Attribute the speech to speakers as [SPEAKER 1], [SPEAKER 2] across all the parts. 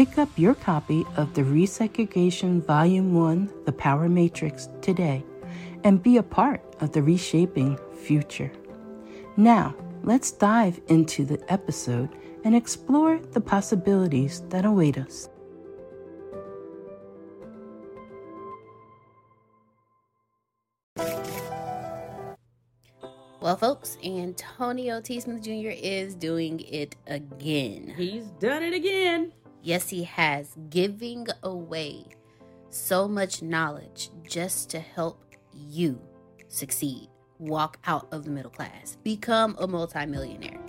[SPEAKER 1] Pick up your copy of the Resegregation Volume 1 The Power Matrix today and be a part of the reshaping future. Now, let's dive into the episode and explore the possibilities that await us.
[SPEAKER 2] Well, folks, Antonio T. Smith Jr. is doing it again.
[SPEAKER 3] He's done it again.
[SPEAKER 2] Yes, he has, giving away so much knowledge just to help you succeed, walk out of the middle class, become a multimillionaire.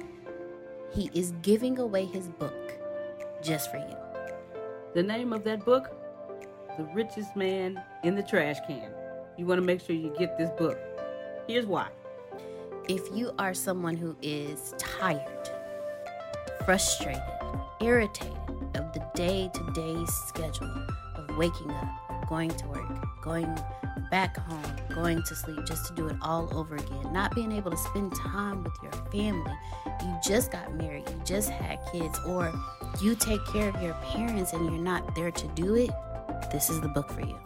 [SPEAKER 2] He is giving away his book just for you.
[SPEAKER 3] The name of that book? The Richest Man in the Trash Can. You want to make sure you get this book. Here's why.
[SPEAKER 2] If you are someone who is tired, frustrated, irritated, of the day to day schedule of waking up, going to work, going back home, going to sleep, just to do it all over again, not being able to spend time with your family. You just got married, you just had kids, or you take care of your parents and you're not there to do it. This is the book for you.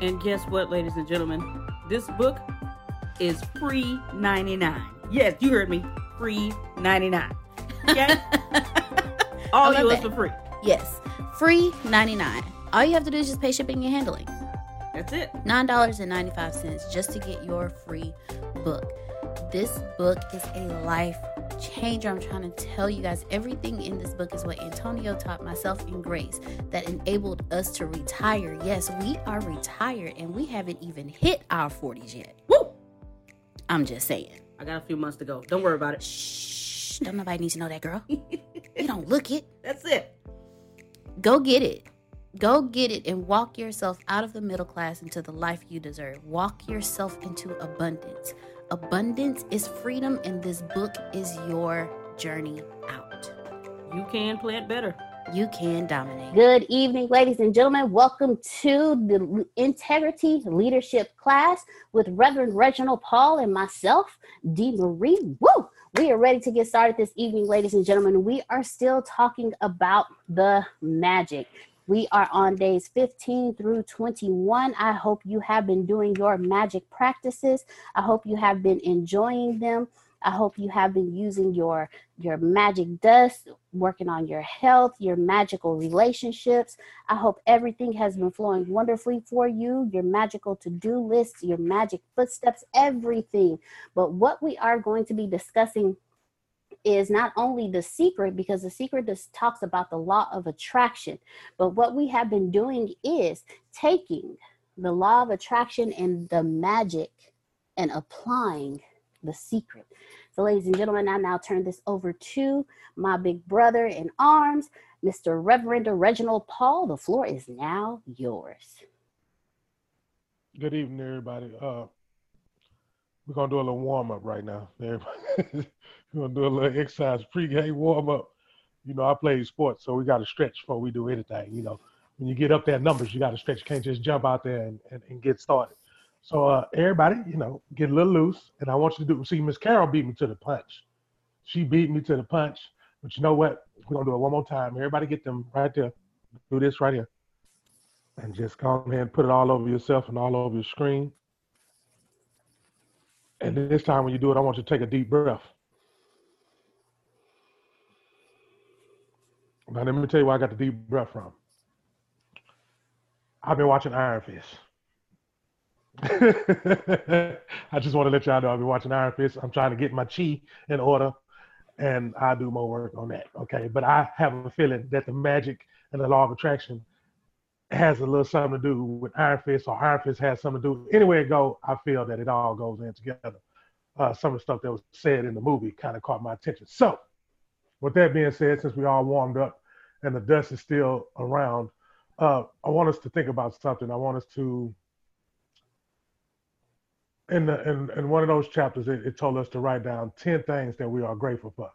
[SPEAKER 3] And guess what, ladies and gentlemen? This book is free 99. Yes, you heard me. Free 99. Okay? All yours for free.
[SPEAKER 2] Yes. Free 99. All you have to do is just pay shipping and handling.
[SPEAKER 3] That's it.
[SPEAKER 2] $9.95 just to get your free book. This book is a life changer. I'm trying to tell you guys everything in this book is what Antonio taught myself in Grace that enabled us to retire. Yes, we are retired and we haven't even hit our 40s yet. Woo! I'm just saying.
[SPEAKER 3] I got a few months to go. Don't worry about it.
[SPEAKER 2] Shh. Don't nobody need to know that, girl. you don't look it.
[SPEAKER 3] That's it.
[SPEAKER 2] Go get it. Go get it and walk yourself out of the middle class into the life you deserve. Walk yourself into abundance. Abundance is freedom, and this book is your journey out.
[SPEAKER 3] You can plant better.
[SPEAKER 2] You can dominate.
[SPEAKER 4] Good evening, ladies and gentlemen. Welcome to the Integrity Leadership class with Reverend Reginald Paul and myself, Dee Marie. Woo! We are ready to get started this evening, ladies and gentlemen. We are still talking about the magic. We are on days 15 through 21. I hope you have been doing your magic practices. I hope you have been enjoying them. I hope you have been using your your magic dust, working on your health, your magical relationships. I hope everything has been flowing wonderfully for you, your magical to-do list, your magic footsteps, everything. But what we are going to be discussing is not only the secret because the secret just talks about the law of attraction but what we have been doing is taking the law of attraction and the magic and applying the secret so ladies and gentlemen i now turn this over to my big brother in arms mr reverend reginald paul the floor is now yours
[SPEAKER 5] good evening everybody uh we're gonna do a little warm up right now. We're gonna do a little exercise pre-game warm up. You know, I play sports, so we got to stretch before we do anything. You know, when you get up there numbers, you got to stretch. You can't just jump out there and, and, and get started. So uh, everybody, you know, get a little loose. And I want you to do. See, Miss Carol beat me to the punch. She beat me to the punch. But you know what? We're gonna do it one more time. Everybody, get them right there. Do this right here, and just go ahead and put it all over yourself and all over your screen. And this time, when you do it, I want you to take a deep breath. Now let me tell you where I got the deep breath from. I've been watching Iron Fist. I just want to let y'all know I've been watching Iron Fist. I'm trying to get my chi in order, and I do more work on that. Okay, but I have a feeling that the magic and the law of attraction has a little something to do with Iron Fist, or Iron Fist has something to do. Anyway, it go. I feel that it all goes in together. Uh, some of the stuff that was said in the movie kind of caught my attention. So, with that being said, since we all warmed up, and the dust is still around, uh, I want us to think about something. I want us to, in, the, in, in one of those chapters, it, it told us to write down 10 things that we are grateful for.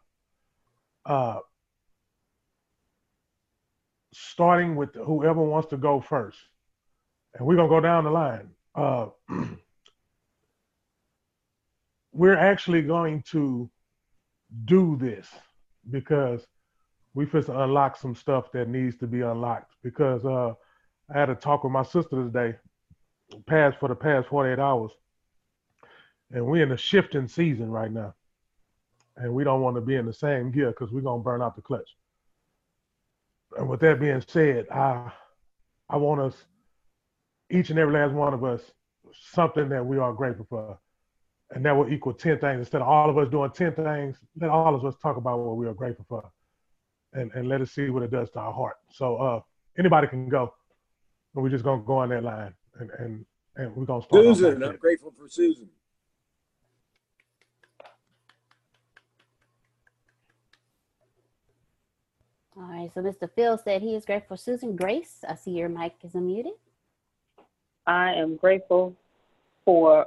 [SPEAKER 5] Uh, starting with whoever wants to go first. And we're going to go down the line. Uh, we're actually going to do this because we first unlock some stuff that needs to be unlocked because uh, I had a talk with my sister today, past for the past 48 hours, and we're in a shifting season right now, and we don't want to be in the same gear because we're gonna burn out the clutch. And with that being said, I I want us, each and every last one of us, something that we are grateful for. And that will equal 10 things. Instead of all of us doing 10 things, let all of us talk about what we are grateful for and, and let us see what it does to our heart. So uh, anybody can go. And we're just gonna go on that line and and, and we're gonna start.
[SPEAKER 6] Susan, I'm grateful for Susan.
[SPEAKER 4] All right, so Mr. Phil said he is grateful Susan. Grace, I see your mic is unmuted.
[SPEAKER 7] I am grateful for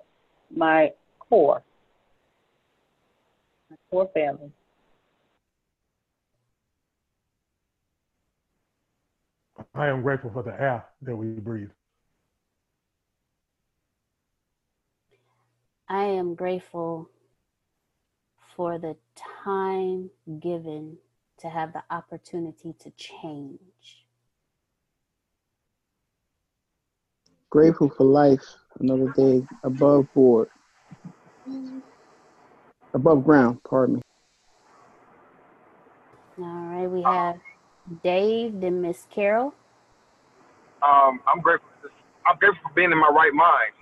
[SPEAKER 7] my core, my core family.
[SPEAKER 5] I am grateful for the air that we breathe.
[SPEAKER 4] I am grateful for the time given to have the opportunity to change.
[SPEAKER 8] Grateful for life, another day above board, above ground, pardon me.
[SPEAKER 4] All right, we have Dave, then Miss Carol.
[SPEAKER 9] Um, I'm grateful. I'm grateful for being in my right mind.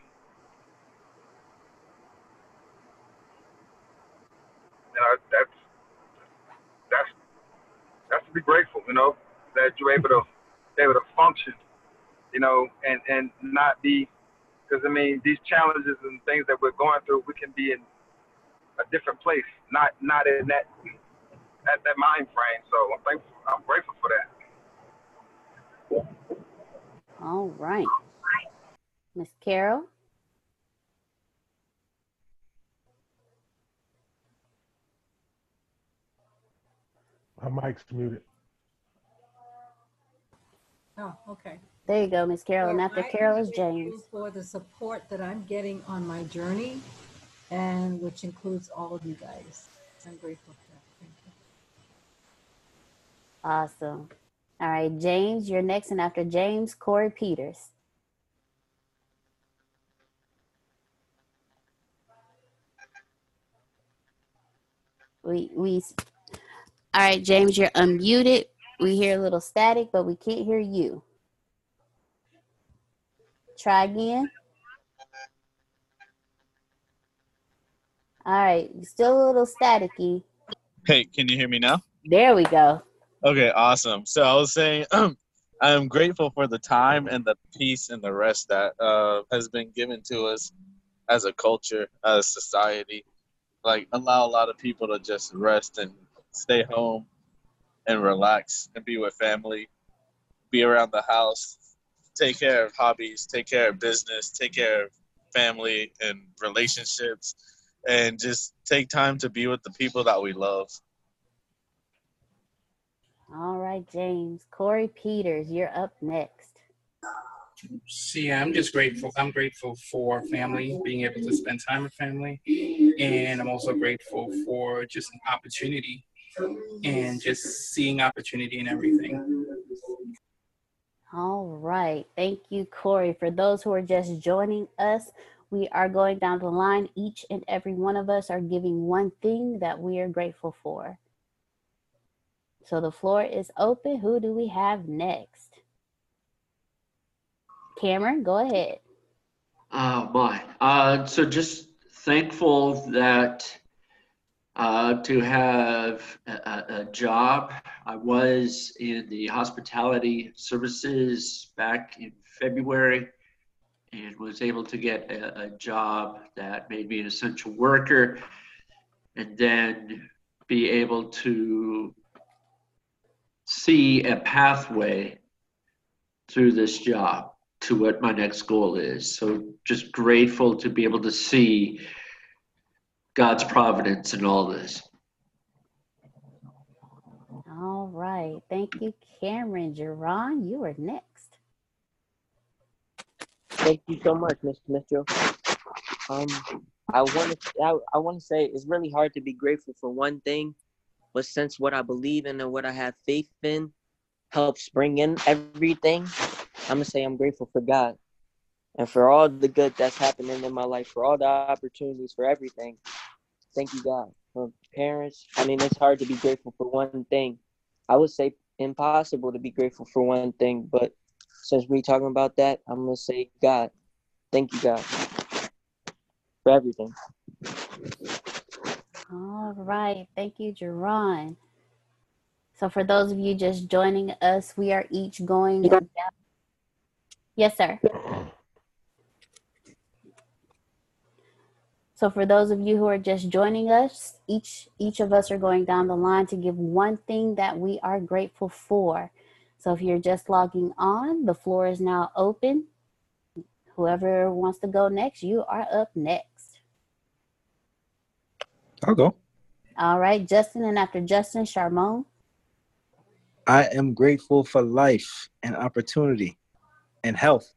[SPEAKER 9] And I, that's that's that's to be grateful, you know, that you're able to able to function, you know, and and not be because I mean these challenges and things that we're going through, we can be in a different place, not not in that at that mind frame. So I'm thankful. I'm grateful for
[SPEAKER 4] that. All right. Miss Carol?
[SPEAKER 5] My mic's muted.
[SPEAKER 10] Oh, okay.
[SPEAKER 4] There you go, Miss Carol. and after
[SPEAKER 10] I
[SPEAKER 4] Carol is James.
[SPEAKER 10] For the support that I'm getting on my journey, and which includes all of you guys. I'm grateful for that. Thank you.
[SPEAKER 4] Awesome. All right, James, you're next. And after James, Corey Peters. We we. All right, James, you're unmuted. We hear a little static, but we can't hear you. Try again. All right, still a little staticky.
[SPEAKER 6] Hey, can you hear me now?
[SPEAKER 4] There we go.
[SPEAKER 6] Okay, awesome. So I was saying, I am grateful for the time and the peace and the rest that uh, has been given to us as a culture, as a society. Like, allow a lot of people to just rest and stay home and relax and be with family, be around the house, take care of hobbies, take care of business, take care of family and relationships, and just take time to be with the people that we love.
[SPEAKER 4] All right, James. Corey Peters, you're up next.
[SPEAKER 11] See, I'm just grateful. I'm grateful for family, being able to spend time with family. And I'm also grateful for just an opportunity and just seeing opportunity in everything.
[SPEAKER 4] All right. Thank you, Corey. For those who are just joining us, we are going down the line. Each and every one of us are giving one thing that we are grateful for. So the floor is open. Who do we have next? Cameron, go ahead.
[SPEAKER 12] Oh boy. Uh, so just thankful that uh, to have a, a, job. I was in the hospitality services back in February and was able to get a, a job that made me an essential worker and then be able to see a pathway through this job to what my next goal is. So just grateful to be able to see God's providence in all this.
[SPEAKER 4] All right. Thank you, Cameron. Jerron, you are next.
[SPEAKER 13] Thank you so much, Mr. Mitchell. Um, I want to I, I want to say it's really hard to be grateful for one thing but since what I believe in and what I have faith in helps bring in everything, I'm gonna say I'm grateful for God and for all the good that's happening in my life, for all the opportunities, for everything. Thank you, God. For parents, I mean, it's hard to be grateful for one thing. I would say impossible to be grateful for one thing, but since we're talking about that, I'm gonna say God. Thank you, God, for everything.
[SPEAKER 4] All right. Thank you, Jerron. So for those of you just joining us, we are each going down. Yes, sir. So for those of you who are just joining us, each each of us are going down the line to give one thing that we are grateful for. So if you're just logging on, the floor is now open. Whoever wants to go next, you are up next.
[SPEAKER 14] I'll go.
[SPEAKER 4] All right, Justin, and after Justin, Charmon.
[SPEAKER 14] I am grateful for life and opportunity and health.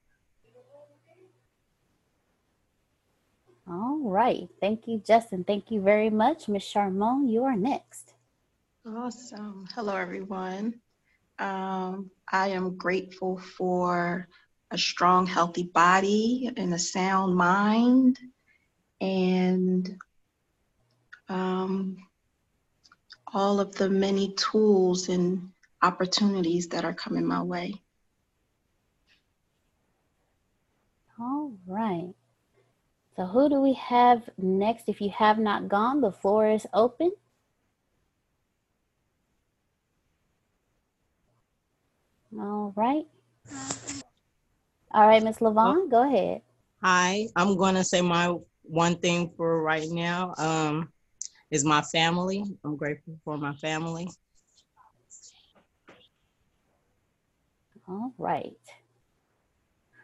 [SPEAKER 4] All right. Thank you, Justin. Thank you very much. Ms. Charmon, you are next.
[SPEAKER 15] Awesome. Hello, everyone. Um, I am grateful for a strong, healthy body and a sound mind and um, all of the many tools and opportunities that are coming my way.
[SPEAKER 4] All right. So, who do we have next? If you have not gone, the floor is open. All right. All right, Miss Levon, go ahead.
[SPEAKER 16] Hi, I'm going to say my one thing for right now. Um, is my family. I'm grateful for my family.
[SPEAKER 4] All right.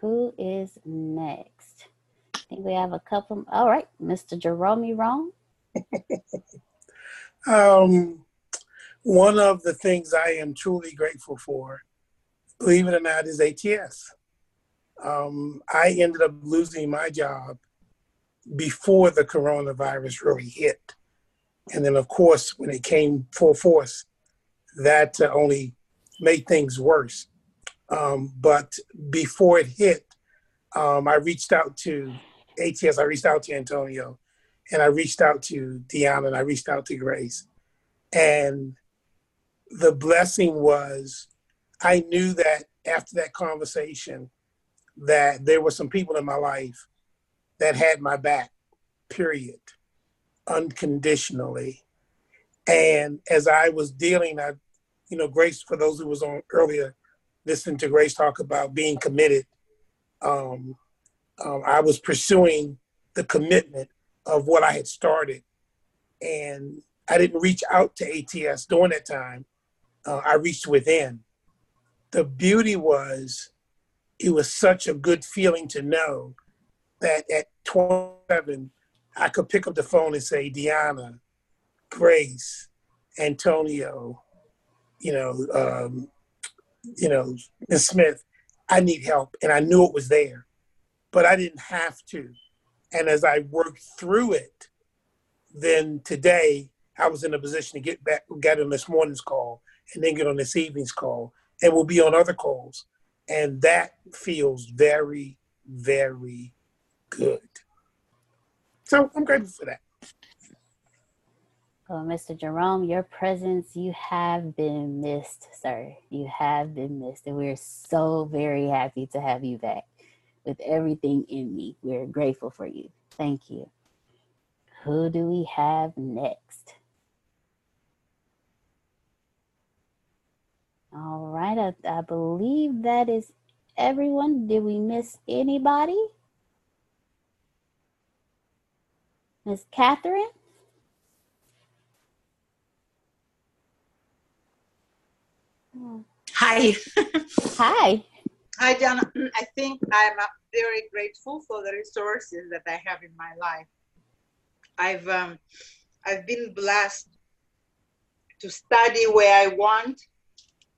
[SPEAKER 4] Who is next? Think we have a couple. All right, Mr. Jerome Wrong.
[SPEAKER 17] um, one of the things I am truly grateful for, believe it or not, is ATS. Um, I ended up losing my job before the coronavirus really hit. And then, of course, when it came full force, that uh, only made things worse. Um, but before it hit, um, I reached out to ATS, I reached out to Antonio, and I reached out to Deanna, and I reached out to Grace. And the blessing was I knew that after that conversation that there were some people in my life that had my back, period, unconditionally. And as I was dealing, I, you know, Grace, for those who was on earlier, listening to Grace talk about being committed, um, um, I was pursuing the commitment of what I had started. And I didn't reach out to ATS during that time. Uh, I reached within. The beauty was, it was such a good feeling to know that at 27, I could pick up the phone and say, Deanna, Grace, Antonio, you know, um, you know, Ms. Smith, I need help. And I knew it was there, but I didn't have to. And as I worked through it, then today I was in a position to get back, get on this morning's call and then get on this evening's call and we'll be on other calls. And that feels very, very good. So I'm grateful for that.
[SPEAKER 4] Well, Mr. Jerome, your presence, you have been missed, sir. You have been missed. And we're so very happy to have you back with everything in me. We're grateful for you. Thank you. Who do we have next? All right, I, I believe that is everyone. Did we miss anybody? Miss Catherine?
[SPEAKER 18] Hi.
[SPEAKER 4] Hi.
[SPEAKER 18] Hi, Jana. I think I'm uh, very grateful for the resources that I have in my life. I've um, I've been blessed to study where I want,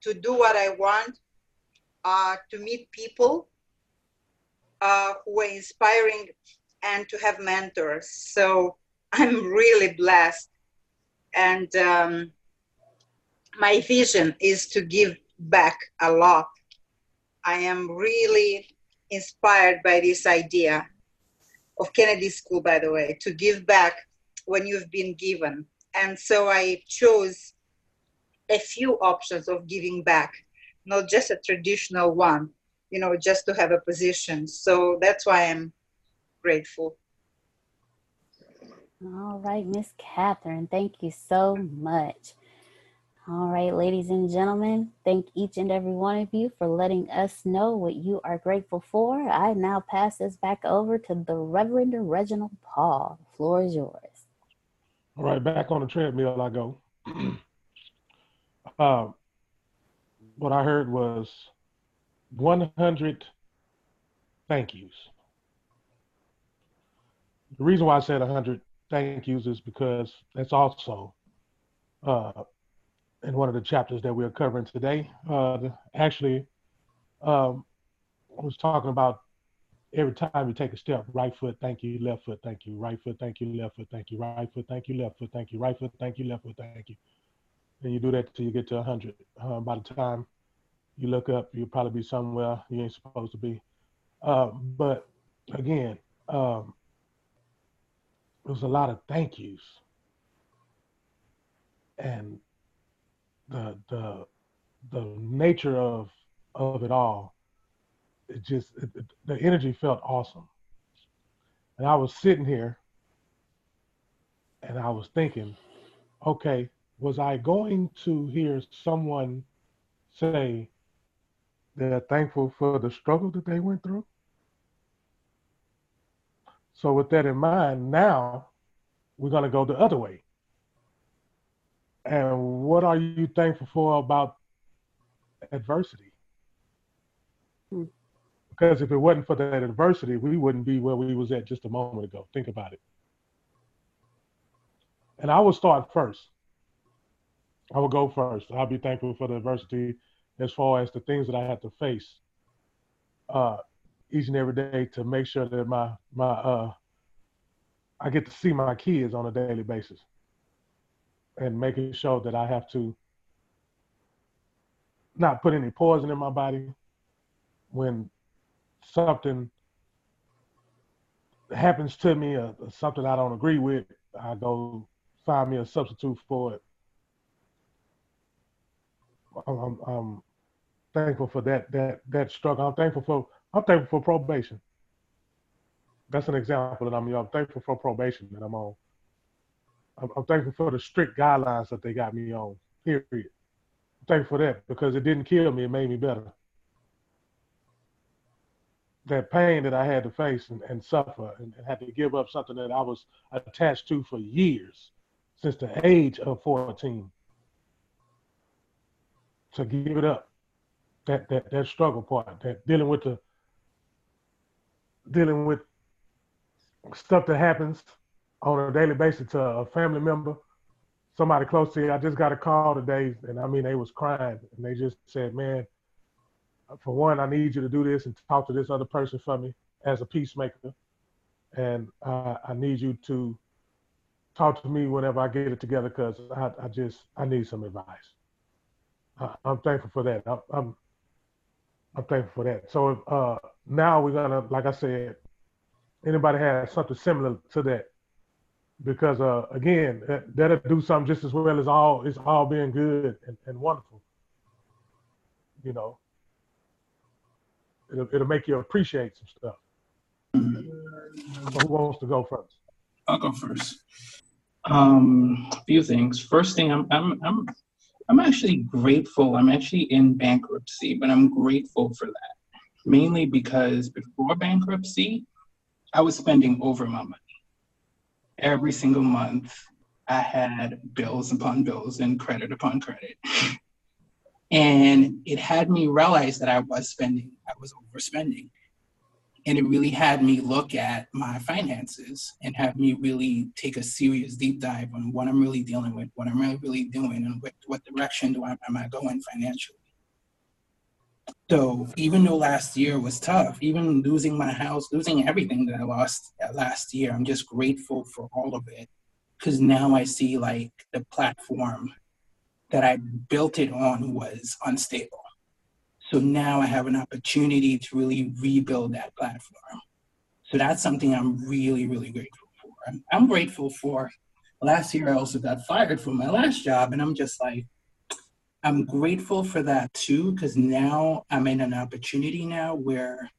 [SPEAKER 18] to do what I want, uh, to meet people uh, who are inspiring, and to have mentors. So I'm really blessed, and um, my vision is to give back a lot. I am really inspired by this idea of Kennedy School, by the way, to give back when you've been given. And so I chose a few options of giving back, not just a traditional one, you know, just to have a position. So that's why I'm grateful.
[SPEAKER 4] All right, Miss Catherine, thank you so much. All right, ladies and gentlemen, thank each and every one of you for letting us know what you are grateful for. I now pass this back over to the Reverend Reginald Paul. The floor is yours.
[SPEAKER 5] All right, back on the treadmill I go. uh, what I heard was 100 thank yous. The reason why I said 100 thank yous is because that's also uh, in one of the chapters that we're covering today. Uh, actually, um, I was talking about every time you take a step, right foot, thank you, left foot, thank you, right foot, thank you, left foot, thank you, right foot, thank you, left foot, thank you, right foot, thank you, left foot, thank you. And you do that till you get to 100. Uh, by the time you look up, you'll probably be somewhere you ain't supposed to be. Uh, but again, um, there's a lot of thank yous. And the the the nature of of it all it just it, the energy felt awesome. And i was sitting here and i was thinking okay was i going to hear someone say they're thankful for the struggle that they went through? So with that in mind now we're going to go the other way and what are you thankful for about adversity?
[SPEAKER 4] Hmm.
[SPEAKER 5] Because if it wasn't for that adversity, we wouldn't be where we was at just a moment ago. Think about it. And I will start first. I will go first. I'll be thankful for the adversity as far as the things that I have to face uh, each and every day to make sure that my my uh, I get to see my kids on a daily basis and making sure that I have to not put any poison in my body when something happens to me or, or something I don't agree with, I go find me a substitute for it I'm, I'm, thankful for that that that struggle. I'm thankful for I'm thankful for probation. That's an example that I'm. I'm thankful for probation that I'm on. I'm, thankful for the strict guidelines that they got me on. Period. I'm thankful for that because it didn't kill me. It made me better. That pain that I had to face and, and suffer and, and had to give up something that I was attached to for years, since the age of 14 to give it up. That that that struggle part, that dealing with the dealing with stuff that happens on a daily basis to a family member, somebody close to you. I just got a call today, and I mean they was crying, and they just said, "Man, for one, I need you to do this and talk to this other person for me as a peacemaker, and uh, I need you to talk to me whenever I get it together because I, I just I need some advice." I, I'm thankful for that. I, I'm I'm thankful for that. So uh, now we're gonna, like I said, anybody has something similar to that, because uh, again, that, that'll do something just as well as all it's all being good and, and wonderful. You know, it'll it'll make you appreciate some stuff. So who wants to go first?
[SPEAKER 11] I'll go first. Um, a few things. First thing, I'm I'm I'm I'm actually grateful. I'm actually in bankruptcy, but I'm grateful for that. Mainly because before bankruptcy, I was spending over my money. Every single month, I had bills upon bills and credit upon credit. and it had me realize that I was spending, I was overspending and it really had me look at my finances and have me really take a serious deep dive on what I'm really dealing with, what I'm really, really doing, and what, what direction do I, am I going financially. So even though last year was tough, even losing my house, losing everything that I lost uh, last year, I'm just grateful for all of it because now I see like the platform that I built it on was unstable so now I have an opportunity to really rebuild that platform. So that's something I'm really, really grateful for. I'm, I'm grateful for last year I also got fired from my last job and I'm just like, I'm grateful for that too, because now I'm in an opportunity now where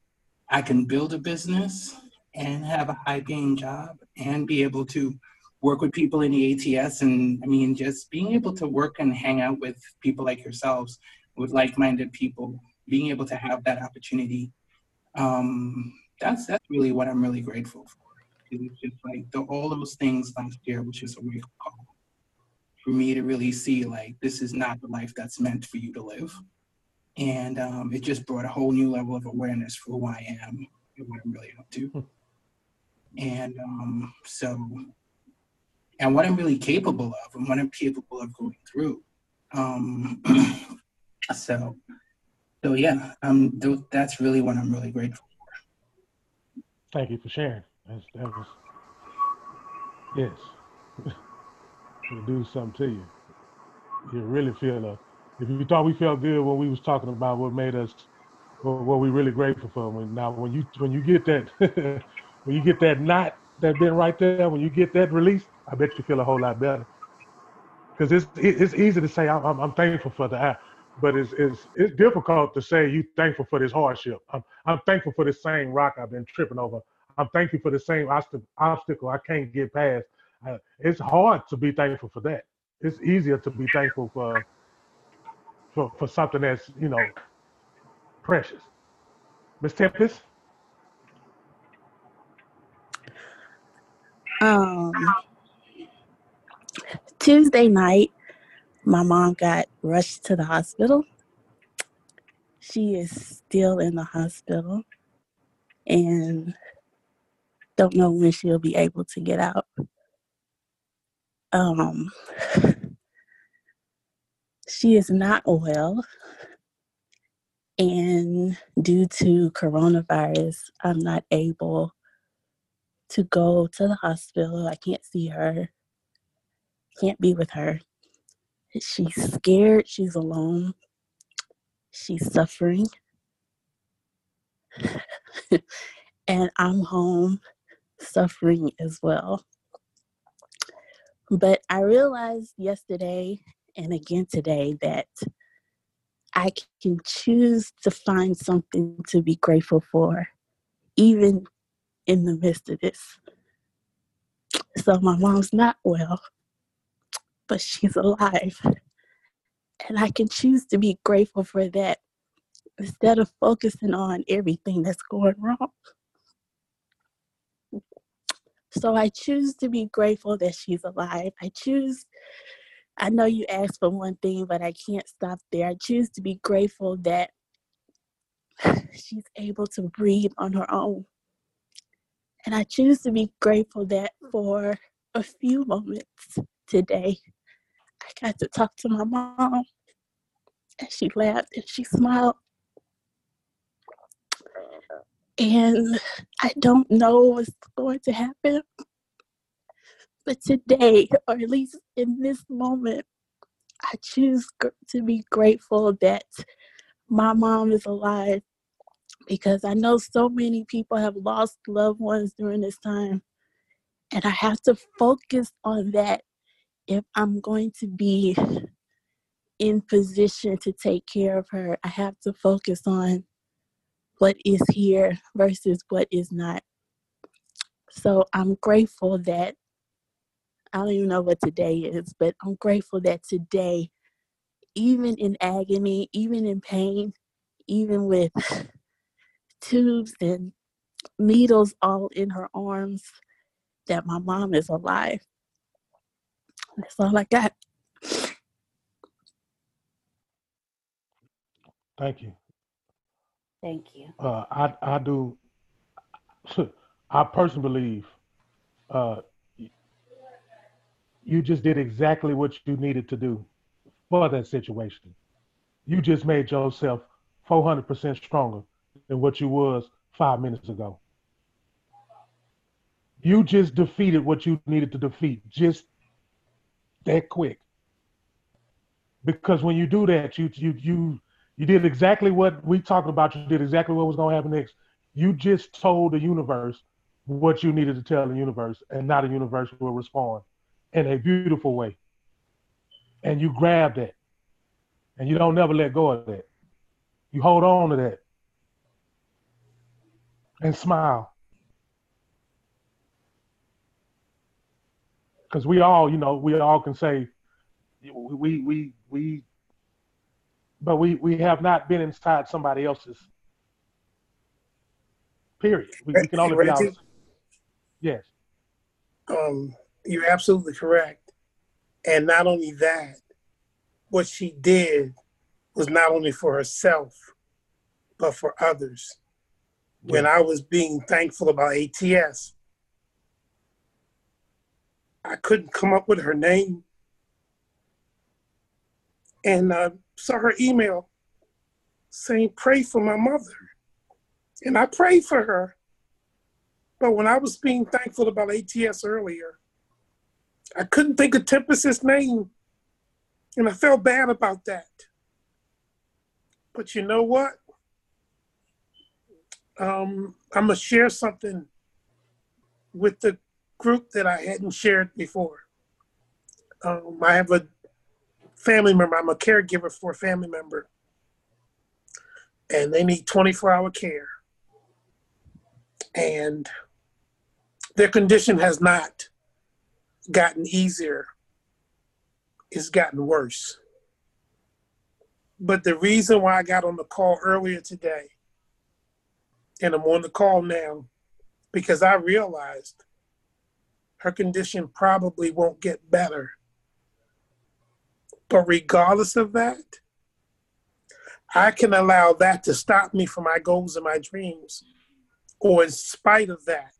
[SPEAKER 11] I can build a business and have a high paying job and be able to work with people in the ATS. And I mean, just being able to work and hang out with people like yourselves with like-minded people, being able to have that opportunity. Um, that's that's really what I'm really grateful for. It's just like the, all those things last year was just a wake call for me to really see like this is not the life that's meant for you to live. And um, it just brought a whole new level of awareness for who I am and what I'm really up to. Hmm. And um, so, and what I'm really capable of and what I'm capable of going through. Um, So, so yeah, um, th- that's really what I'm really grateful for.
[SPEAKER 5] Thank you for sharing. That's, that was yes. It'll do something to you. You really feel a. If you thought we felt good when we was talking about what made us, what, we really grateful for. When now when you when you get that when you get that knot that been right there, when you get that release, I bet you feel a whole lot better. Because it's it's easy to say I'm, I'm thankful for the but it's, it's it's difficult to say you thankful for this hardship. I'm I'm thankful for the same rock I've been tripping over. I'm thankful for the same obstacle I can't get past. Uh, it's hard to be thankful for that. It's easier to be thankful for for for something that's you know precious. Miss Tempest.
[SPEAKER 19] Um, Tuesday night, my mom got rushed to the hospital. She is still in the hospital and don't know when she'll be able to get out. Um, she is not well, and due to coronavirus, I'm not able to go to the hospital. I can't see her, can't be with her. She's scared, she's alone, she's suffering. and I'm home suffering as well. But I realized yesterday and again today that I can choose to find something to be grateful for, even in the midst of this. So my mom's not well, but she's alive. And I can choose to be grateful for that instead of focusing on everything that's going wrong. So I choose to be grateful that she's alive. I choose, I know you asked for one thing, but I can't stop there. I choose to be grateful that she's able to breathe on her own. And I choose to be grateful that for a few moments today, I got to talk to my mom. And she laughed and she smiled. And I don't know what's going to happen. But today, or at least in this moment, I choose to be grateful that my mom is alive because I know so many people have lost loved ones during this time. And I have to focus on that if I'm going to be in position to take care of her. I have to focus on what is here versus what is not. So I'm grateful that I don't even know what today is, but I'm grateful that today, even in agony, even in pain, even with tubes and needles all in her arms, that my mom is alive. That's all I got.
[SPEAKER 5] Thank you.
[SPEAKER 4] Thank you.
[SPEAKER 5] Uh, I I do. I personally believe uh, you just did exactly what you needed to do for that situation. You just made yourself 400% stronger than what you was five minutes ago. You just defeated what you needed to defeat just that quick. Because when you do that, you you you you did exactly what we talked about. You did exactly what was going to happen next. You just told the universe what you needed to tell the universe, and now the universe will respond in a beautiful way. And you grab that, and you don't never let go of that. You hold on to that and smile. Because we all, you know, we all can say, we we we but we we have not been inside somebody else's. Period. We, we can only be ours. Yes.
[SPEAKER 17] Um, you're absolutely correct. And not only that, what she did was not only for herself, but for others. Yeah. When I was being thankful about ATS, I couldn't come up with her name. And uh, saw her email saying, Pray for my mother. And I prayed for her. But when I was being thankful about ATS earlier, I couldn't think of Tempest's name. And I felt bad about that. But you know what? Um, I'm going to share something with the group that I hadn't shared before. Um, I have a family member. I'm a caregiver for a family member, and they need 24 hour care. And their condition has not gotten easier, it's gotten worse. But the reason why I got on the call earlier today, and I'm on the call now, because I realized her condition probably won't get better but regardless of that, I can allow that to stop me from my goals and my dreams. Or in spite of that,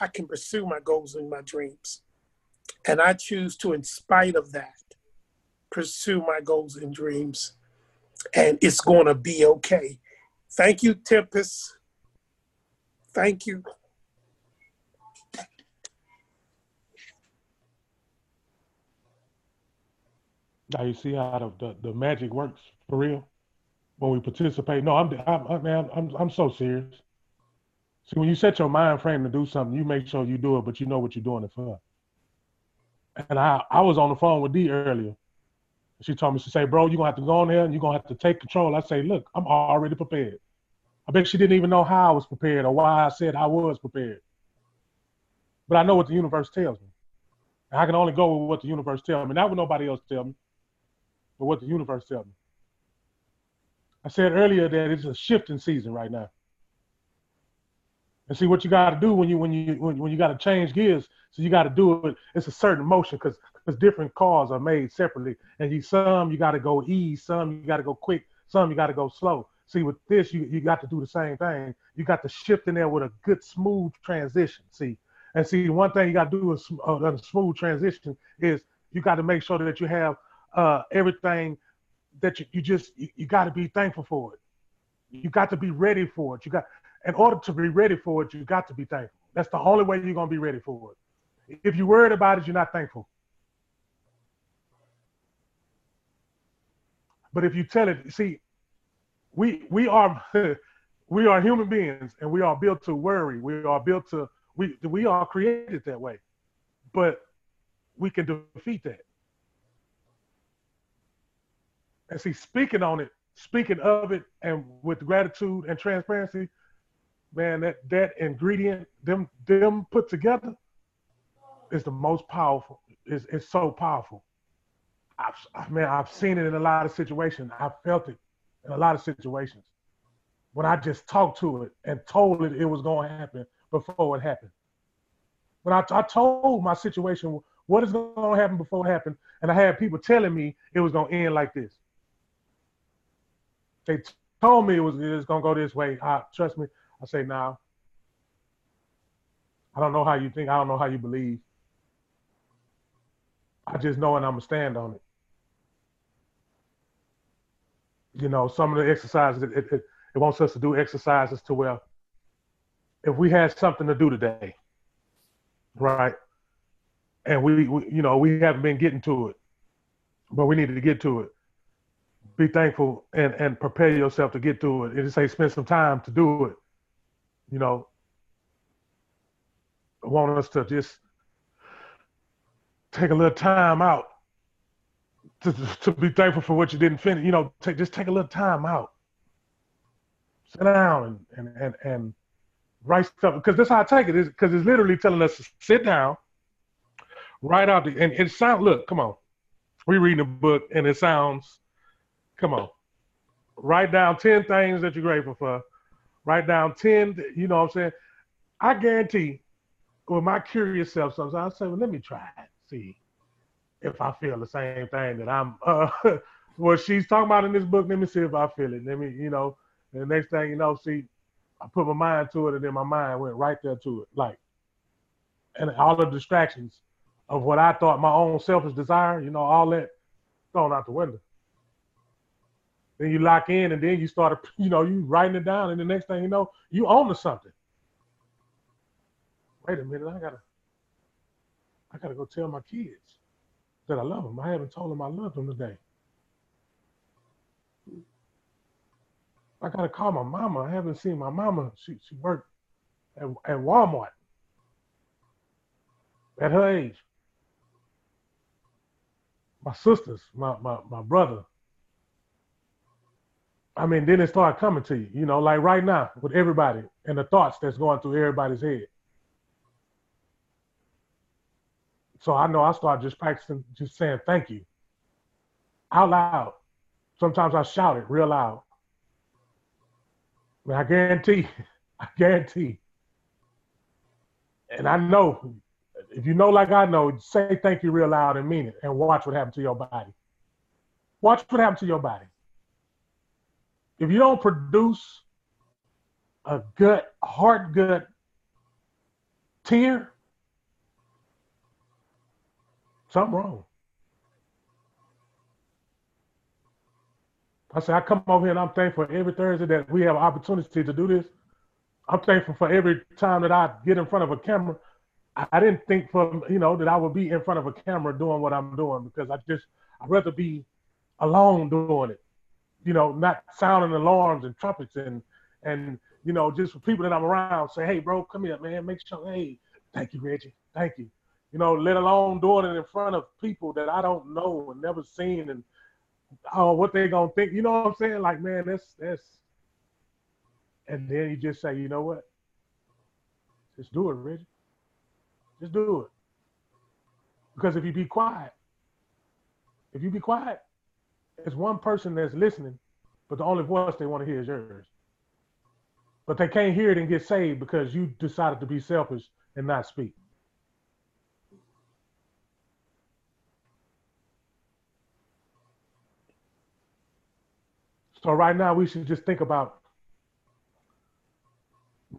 [SPEAKER 17] I can pursue my goals and my dreams. And I choose to, in spite of that, pursue my goals and dreams. And it's going to be okay. Thank you, Tempest. Thank you.
[SPEAKER 5] Now you see how the, the, the magic works for real when we participate. No, I'm, I'm, I'm man, I'm, I'm so serious. See, when you set your mind frame to do something, you make sure you do it, but you know what you're doing it for. And I, I was on the phone with D earlier, She told me, she say, bro, you're gonna have to go on there and you're gonna have to take control. I say, look, I'm already prepared. I bet she didn't even know how I was prepared or why I said I was prepared. But I know what the universe tells me. I can only go with what the universe tells me, not what nobody else tells me, but what the universe tells me. I said earlier that it's a shifting season right now. And see what you got to do when you when you when, when you got to change gears. So you got to do it. It's a certain motion because because different cars are made separately, and you some you got to go ease, some you got to go quick, some you got to go slow. See with this you you got to do the same thing. You got to shift in there with a good smooth transition. See, and see one thing you got to do is uh, a smooth transition is you got to make sure that you have uh, everything that you, you just you, you got to be thankful for it. You got to be ready for it. You got in order to be ready for it, you got to be thankful. That's the only way you're gonna be ready for it. If you're worried about it, you're not thankful. But if you tell it, see, we we are we are human beings and we are built to worry. We are built to we we are created that way. But we can defeat that. And see, speaking on it, speaking of it, and with gratitude and transparency, man, that that ingredient, them them put together, is the most powerful. It's, it's so powerful. I've, man, I've seen it in a lot of situations. I've felt it in a lot of situations. When I just talked to it and told it it was going to happen before it happened. When I, I told my situation what is going to happen before it happened, and I had people telling me it was going to end like this. They told me it was, it was going to go this way. Trust me, I say, now, I don't know how you think. I don't know how you believe. I just know and I'm to stand on it. You know, some of the exercises, it, it, it wants us to do exercises to where if we had something to do today, right? And we, we, you know, we haven't been getting to it, but we needed to get to it. Be thankful and, and prepare yourself to get to it. And say, spend some time to do it you know, I want us to just take a little time out to, to be thankful for what you didn't finish. You know, take just take a little time out, sit down and and and, and write stuff because that's how I take it. Is because it's literally telling us to sit down, write out the and it sound. Look, come on, we reading a book and it sounds. Come on, write down ten things that you're grateful for write down 10, you know what I'm saying? I guarantee with my curious self sometimes I say, well, let me try it, see if I feel the same thing that I'm uh what she's talking about in this book. Let me see if I feel it. Let me, you know, the next thing you know, see, I put my mind to it and then my mind went right there to it. Like and all the distractions of what I thought my own selfish desire, you know, all that thrown out the window. Then you lock in, and then you start, you know, you writing it down, and the next thing you know, you own to something. Wait a minute, I gotta, I gotta go tell my kids that I love them. I haven't told them I love them today. I gotta call my mama. I haven't seen my mama. She she worked at, at Walmart at her age. My sisters, my my my brother, I mean, then it started coming to you, you know, like right now with everybody and the thoughts that's going through everybody's head. So I know I started just practicing, just saying thank you out loud. Sometimes I shout it real loud. I, I guarantee, I guarantee. And I know, if you know like I know, say thank you real loud and mean it and watch what happens to your body. Watch what happens to your body if you don't produce a gut, heart gut tear, something wrong. I say I come over here and I'm thankful every Thursday that we have an opportunity to do this. I'm thankful for every time that I get in front of a camera. I didn't think for you know that I would be in front of a camera doing what I'm doing because I just I'd rather be alone doing it you know, not sounding alarms and trumpets and and you know, just for people that I'm around, say, hey, bro, come here, man. Make sure, hey, thank you, Reggie, thank you. You know, let alone doing it in front of people that I don't know and never seen, and oh, what they gonna think? You know what I'm saying? Like, man, that's that's. And then you just say, you know what? Just do it, Reggie. Just do it. Because if you be quiet, if you be quiet, it's one person that's listening, but the only voice they want to hear is yours. But they can't hear it and get saved because you decided to be selfish and not speak. So right now we should just think about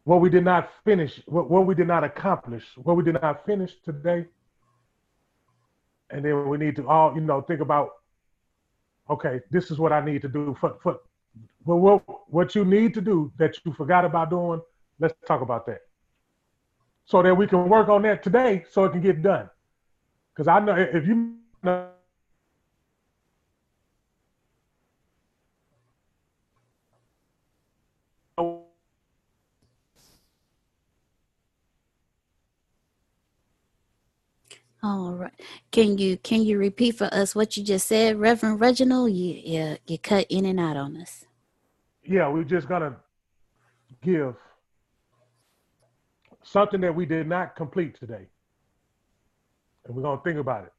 [SPEAKER 5] what we did not finish, what, what we did not accomplish, what we did not finish today. And then we need to all, you know, think about, okay, this is what I need to do for, for well, what, what you need to do that you forgot about doing, let's talk about that. So that we can work on that today so it can get done. Because I know if you know
[SPEAKER 2] All right. Can you can you repeat for us what you just said, Reverend Reginald? You you, you cut in and out on us.
[SPEAKER 5] yeah, we're just gonna give something that we did not complete today. And we're gonna think about it.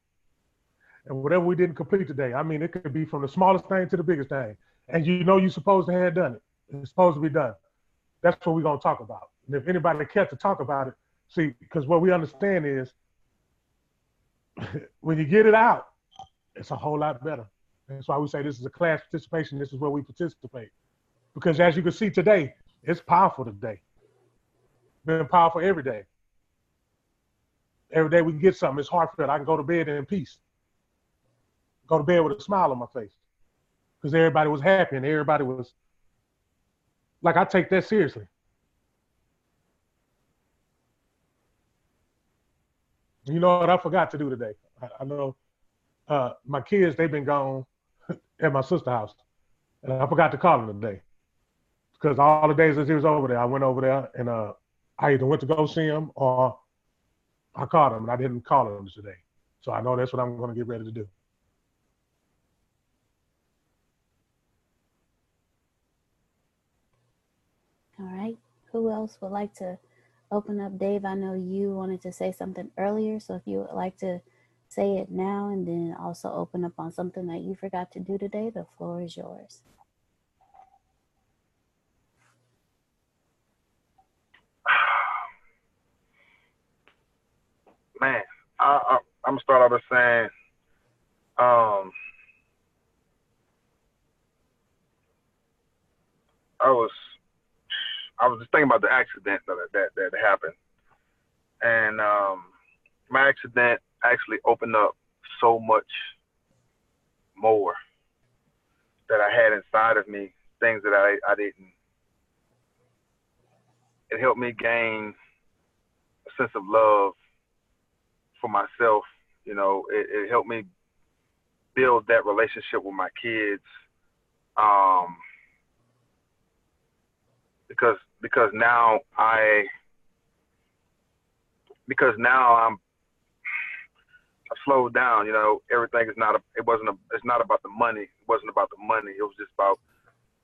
[SPEAKER 5] And whatever we didn't complete today, I mean, it could be from the smallest thing to the biggest thing. And you know you're supposed to have done it. It's supposed to be done. That's what we're gonna talk about. And if anybody cares to talk about it, see, because what we understand is when you get it out, it's a whole lot better. That's why we say this is a class participation. This is where we participate. Because as you can see today, it's powerful today. Been powerful every day. Every day we can get something. It's heartfelt. I can go to bed in peace. Go to bed with a smile on my face. Because everybody was happy and everybody was like I take that seriously. You know what I forgot to do today? I, I know uh, my kids, they've been gone at my sister's house. And I forgot to call them today. Because all the days that he was over there, I went over there and uh, I either went to go see him or I called him and I didn't call him today. So I know that's what I'm going to get ready to do.
[SPEAKER 4] All right. Who else would like to open up? Dave, I know you wanted to say something earlier. So if you would like to say it now and then also open up on something that you forgot to do today, the floor is yours.
[SPEAKER 9] man, I, I I'm gonna start off by saying, um, I was I was just thinking about the accident that that that happened, and um, my accident actually opened up so much more that I had inside of me, things that I I didn't. It helped me gain a sense of love for myself. You know, it, it helped me build that relationship with my kids. Um, because because now I because now I'm I slowed down. You know, everything is not a. It wasn't a. It's not about the money. It wasn't about the money. It was just about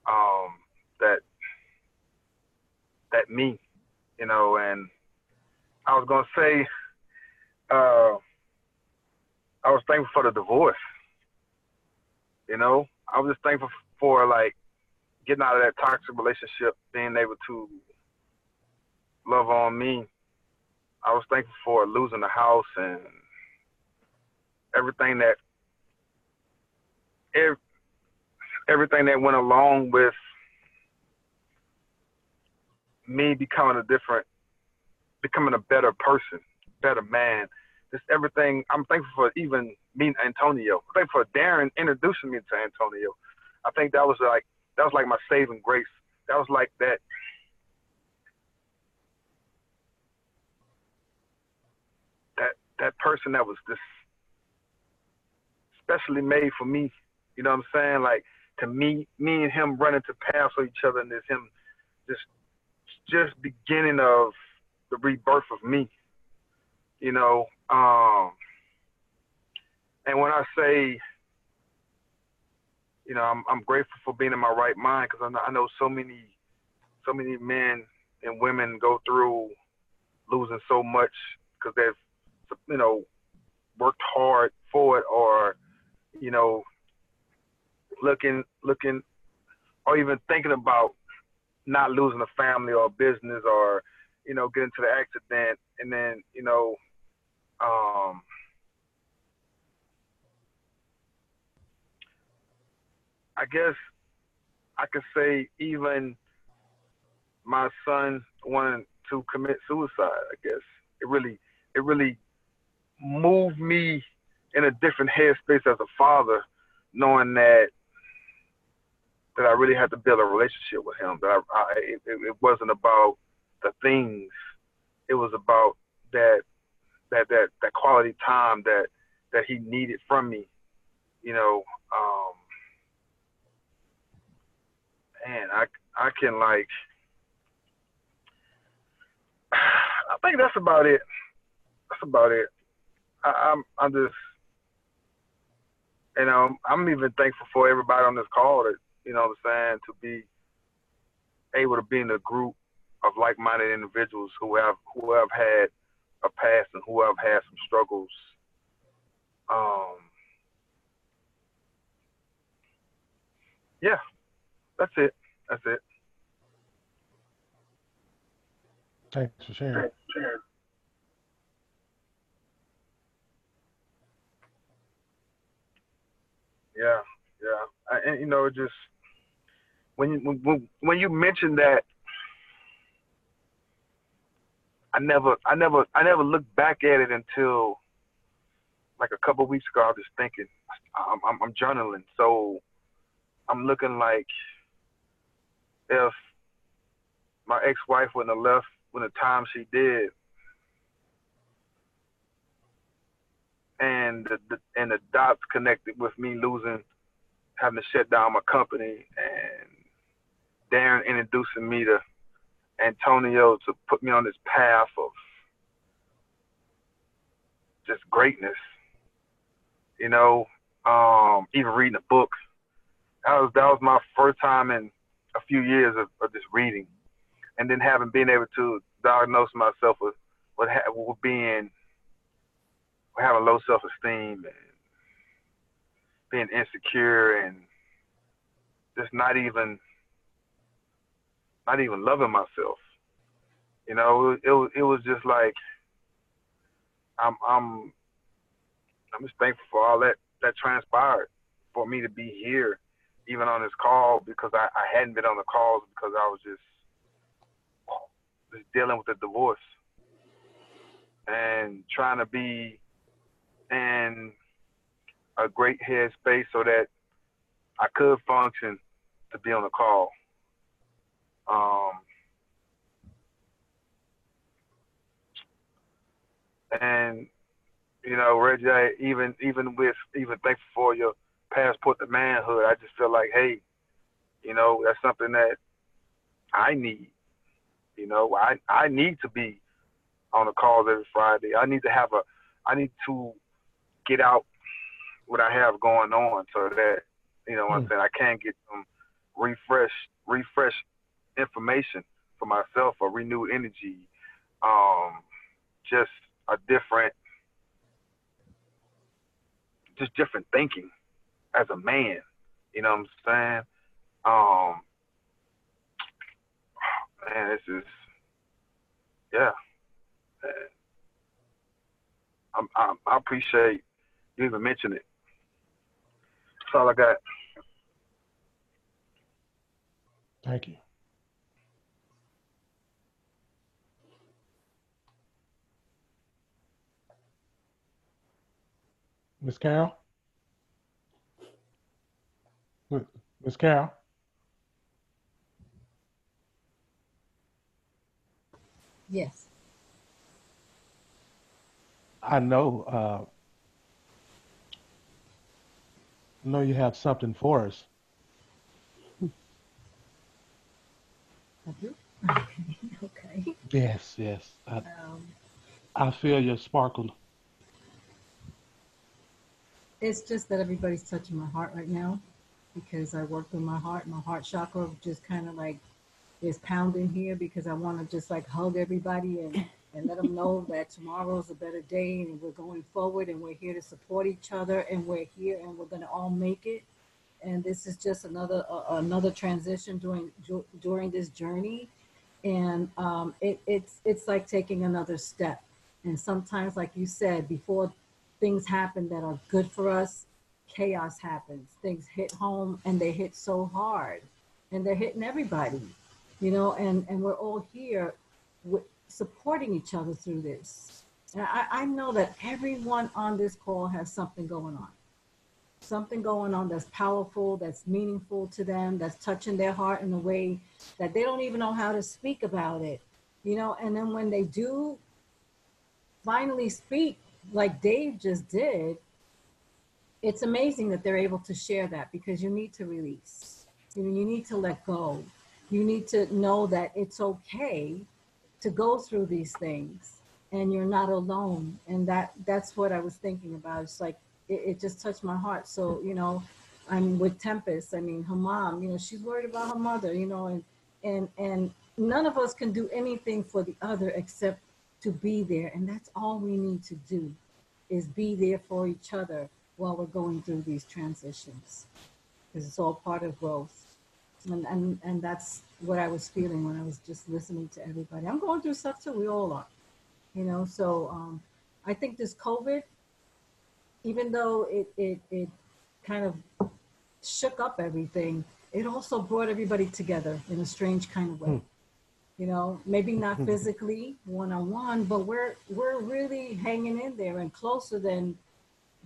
[SPEAKER 9] um, that that me. You know, and I was gonna say uh, I was thankful for the divorce. You know, I was just thankful for like getting out of that toxic relationship, being able to love on me. I was thankful for losing the house and everything that ev- everything that went along with me becoming a different, becoming a better person, better man. Just everything. I'm thankful for even meeting Antonio. I'm thankful for Darren introducing me to Antonio. I think that was like that was like my saving grace. That was like that. That that person that was just specially made for me. You know what I'm saying? Like to me, me and him running to pass with each other, and there's him just just beginning of the rebirth of me. You know, um, and when I say you know, I'm I'm grateful for being in my right mind because I know, I know so many, so many men and women go through losing so much because they've, you know, worked hard for it or, you know, looking looking or even thinking about not losing a family or a business or you know getting to the accident and then you know um I guess I could say even my son wanting to commit suicide. I guess it really it really moved me in a different headspace as a father, knowing that that I really had to build a relationship with him. That I, I it, it wasn't about the things. It was about that that that that quality time that that he needed from me. You know, um, man, I I can like I think that's about it. That's about it. I, I'm I'm just you know I'm even thankful for everybody on this call that you know what I'm saying to be able to be in a group of like-minded individuals who have who have had a past and who have had some struggles. Um, yeah, that's it. That's it.
[SPEAKER 5] Thanks for sharing.
[SPEAKER 9] Yeah, yeah, I, and you know, just when you when, when you mentioned that, I never, I never, I never looked back at it until like a couple of weeks ago. I was just thinking, I'm, I'm, I'm journaling, so I'm looking like if my ex-wife wouldn't have left when the time she did, and the, the and the dots connected with me losing, having to shut down my company, and Darren introducing me to Antonio to put me on this path of just greatness. You know, um, even reading a book. That was that was my first time in a few years of, of just reading, and then having been able to diagnose myself with with, ha- with being having low self esteem and being insecure and just not even not even loving myself. You know, it, it was it was just like I'm I'm I'm just thankful for all that that transpired for me to be here, even on this call because I, I hadn't been on the calls because I was just dealing with the divorce and trying to be in a great headspace so that I could function to be on the call. Um, and you know, Reggie, I, even even with even thankful for your passport to manhood, I just feel like, hey, you know, that's something that I need. You know, I I need to be on the calls every Friday. I need to have a, I need to get out what I have going on so that you know what I'm saying I can get some refresh refresh information for myself, a renewed energy, um, just a different, just different thinking as a man. You know what I'm saying? Um, man, this is, yeah. I'm, I'm, I appreciate you even mentioning it. That's all I got.
[SPEAKER 5] Thank you. Miss Carol? Miss Carol?
[SPEAKER 10] Yes.
[SPEAKER 5] I know uh, I know you have something for us.
[SPEAKER 10] I do. okay.
[SPEAKER 5] Yes, yes. I,
[SPEAKER 10] Um,
[SPEAKER 5] I feel your sparkle.
[SPEAKER 10] it's just that everybody's touching my heart right now. Because I work with my heart. My heart chakra just kind of like is pounding here because I want to just like hug everybody and, and let them know that tomorrow's a better day and we're going forward and we're here to support each other and we're here and we're going to all make it. And this is just another uh, another transition during during this journey, and um, it, it's it's like taking another step. And sometimes, like you said, before things happen that are good for us, chaos happens. Things hit home and they hit so hard and they're hitting everybody, you know, and, and we're all here with, supporting each other through this. And I, I know that everyone on this call has something going on. Something going on that's powerful, that's meaningful to them, that's touching their heart in a way that they don't even know how to speak about it. You know, and then when they do finally speak, like Dave just did, it's amazing that they're able to share that because you need to release. You know, you need to let go. You need to know that it's okay to go through these things and you're not alone. And that that's what I was thinking about. It's like it, it just touched my heart. So, you know, I'm with Tempest. I mean, her mom, you know, she's worried about her mother, you know, and and and none of us can do anything for the other except to be there. And that's all we need to do is be there for each other while we're going through these transitions because it's all part of growth and, and and that's what i was feeling when i was just listening to everybody i'm going through stuff too we all are you know so um, i think this covid even though it it, it kind of shook up everything it also brought everybody together in a strange kind of way mm. you know maybe not hmm. physically one-on-one but we're we're really hanging in there and closer than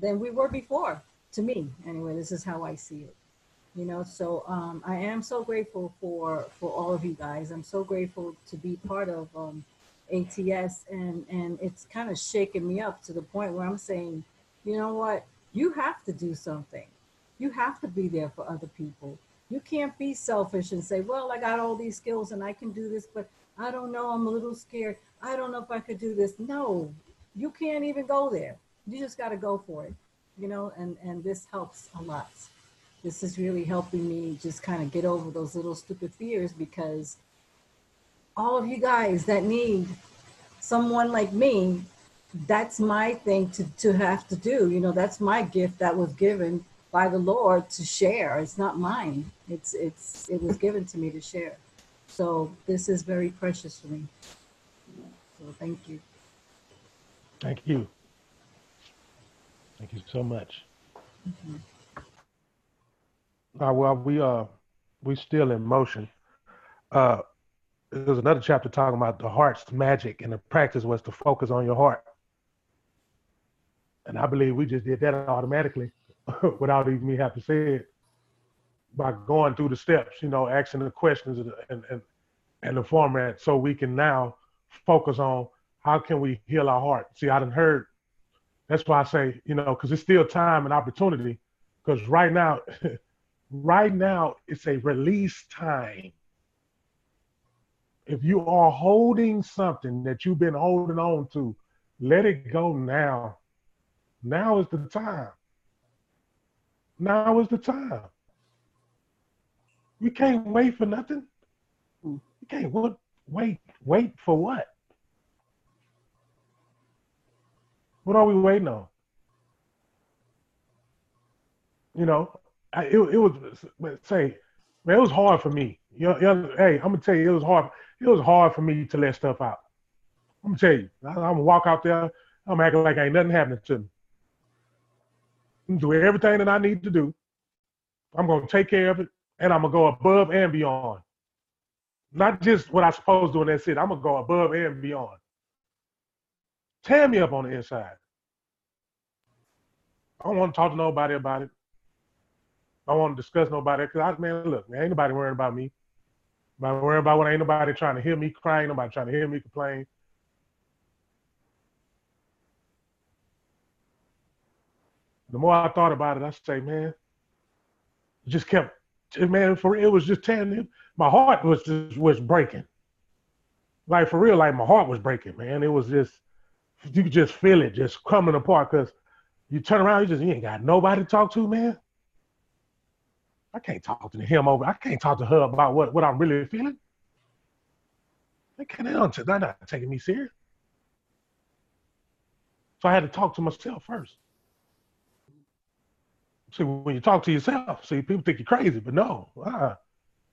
[SPEAKER 10] than we were before. To me, anyway, this is how I see it. You know, so um, I am so grateful for for all of you guys. I'm so grateful to be part of um, ATS, and and it's kind of shaking me up to the point where I'm saying, you know what, you have to do something. You have to be there for other people. You can't be selfish and say, well, I got all these skills and I can do this, but I don't know. I'm a little scared. I don't know if I could do this. No, you can't even go there you just got to go for it, you know, and, and this helps a lot. This is really helping me just kind of get over those little stupid fears because all of you guys that need someone like me, that's my thing to, to have to do. You know, that's my gift that was given by the Lord to share. It's not mine. It's it's it was given to me to share. So this is very precious for me. So thank you.
[SPEAKER 5] Thank you. Thank you so much. Mm-hmm. Uh, well, we uh we still in motion. Uh, there's another chapter talking about the heart's magic, and the practice was to focus on your heart. And I believe we just did that automatically, without even me having to say it, by going through the steps. You know, asking the questions and and and the format, so we can now focus on how can we heal our heart. See, I done heard that's why I say, you know, because it's still time and opportunity. Because right now, right now, it's a release time. If you are holding something that you've been holding on to, let it go now. Now is the time. Now is the time. We can't wait for nothing. We can't wait. Wait for what? What are we waiting on? You know, I, it, it was say, man, it was hard for me. You you hey, I'm gonna tell you, it was hard. It was hard for me to let stuff out. I'm gonna tell you, I, am gonna walk out there. I'm acting like ain't nothing happening to me. Do everything that I need to do. I'm gonna take care of it, and I'm gonna go above and beyond. Not just what I'm supposed to do, and that's it. I'm gonna go above and beyond. Tear me up on the inside. I don't want to talk to nobody about it. I don't want to discuss nobody because I man, look, man, ain't nobody worrying about me. Nobody worrying about what ain't nobody trying to hear me crying, nobody trying to hear me complain. The more I thought about it, I say, man, it just kept man, for it was just tearing my heart was just was breaking. Like for real, like my heart was breaking, man. It was just you could just feel it just coming apart because you turn around, you just you ain't got nobody to talk to, man. I can't talk to him over. I can't talk to her about what, what I'm really feeling. They can't. Don't, they're not taking me serious. So I had to talk to myself first. See, when you talk to yourself, see, people think you're crazy, but no, uh,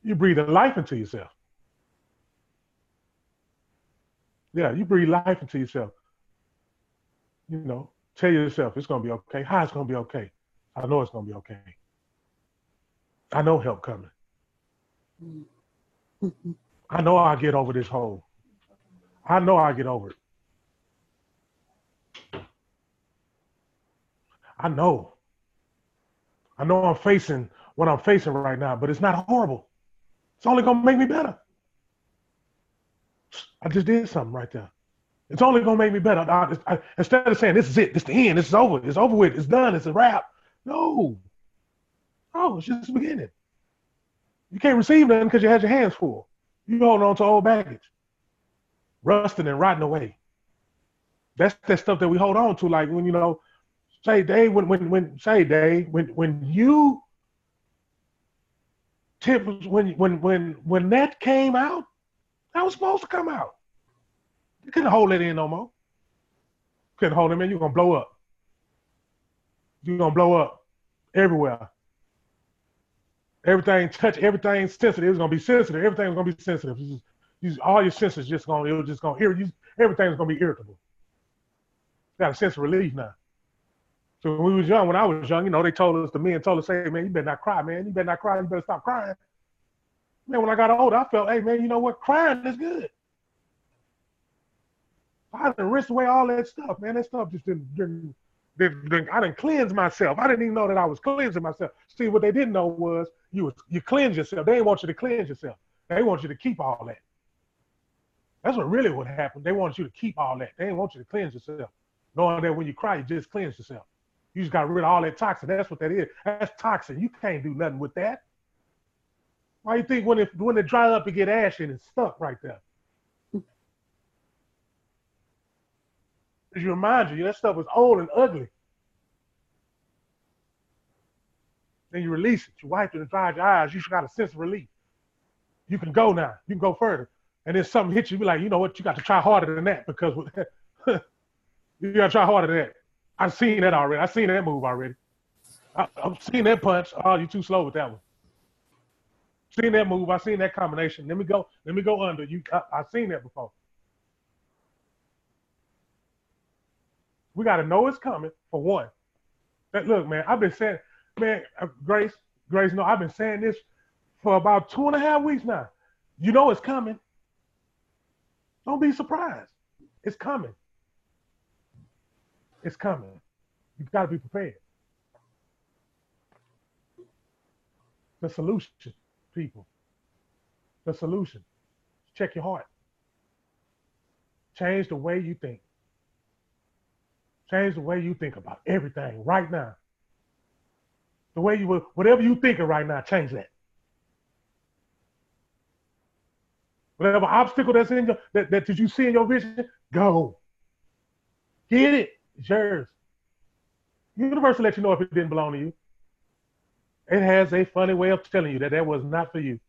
[SPEAKER 5] you're breathing life into yourself. Yeah, you breathe life into yourself. You know, tell yourself it's gonna be okay. How it's gonna be okay. I know it's gonna be okay. I know help coming. I know I'll get over this hole. I know I'll get over it. I know. I know I'm facing what I'm facing right now, but it's not horrible. It's only gonna make me better. I just did something right there. It's only gonna make me better. I, I, instead of saying this is it, this is the end, this is over, it's over with, it's done, it's a wrap. No, no, it's just the beginning. You can't receive nothing because you had your hands full. You hold on to old baggage, rusting and rotting away. That's that stuff that we hold on to, like when you know say Dave, when when when say Dave, when when you tip when when when when that came out, that was supposed to come out. You couldn't hold it in no more. Couldn't hold it in. You're gonna blow up. You're gonna blow up everywhere. Everything touch, everything sensitive. It's gonna be sensitive. Everything's gonna be sensitive. You just, you, all your senses just gonna, it was just gonna, you, everything's gonna be irritable. Got a sense of relief now. So when we was young, when I was young, you know, they told us, the men told us, hey, man, you better not cry, man. You better not cry. You better stop crying. Man, when I got older, I felt, hey, man, you know what? Crying is good. I didn't rinse away all that stuff, man. That stuff just didn't, didn't, didn't, didn't, I didn't cleanse myself. I didn't even know that I was cleansing myself. See, what they didn't know was you you cleanse yourself. They didn't want you to cleanse yourself. They want you to keep all that. That's what really what happened. They want you to keep all that. They didn't want you to cleanse yourself. Knowing that when you cry, you just cleanse yourself. You just got rid of all that toxin. That's what that is. That's toxin. You can't do nothing with that. Why you think when it when it dry up, it get ashy and it's stuck right there? Because you remind you that stuff was old and ugly. Then you release it. You wipe it and dry your eyes. You got a sense of relief. You can go now. You can go further. And then something hits you, be like, you know what? You got to try harder than that because you got to try harder than that. I've seen that already. I've seen that move already. I, have seen that punch. Oh, you're too slow with that one. Seen that move. I've seen that combination. Let me go. Let me go under. You. I, I've seen that before. We got to know it's coming for one. That, look, man. I've been saying, man, uh, Grace, Grace. No, I've been saying this for about two and a half weeks now. You know it's coming. Don't be surprised. It's coming. It's coming. You've got to be prepared. The solution, people. The solution. Check your heart. Change the way you think. Change the way you think about everything right now. The way you whatever you thinking right now, change that. Whatever obstacle that's in your that, that did you see in your vision, go. Get it. It's yours. Universe will let you know if it didn't belong to you. It has a funny way of telling you that that was not for you.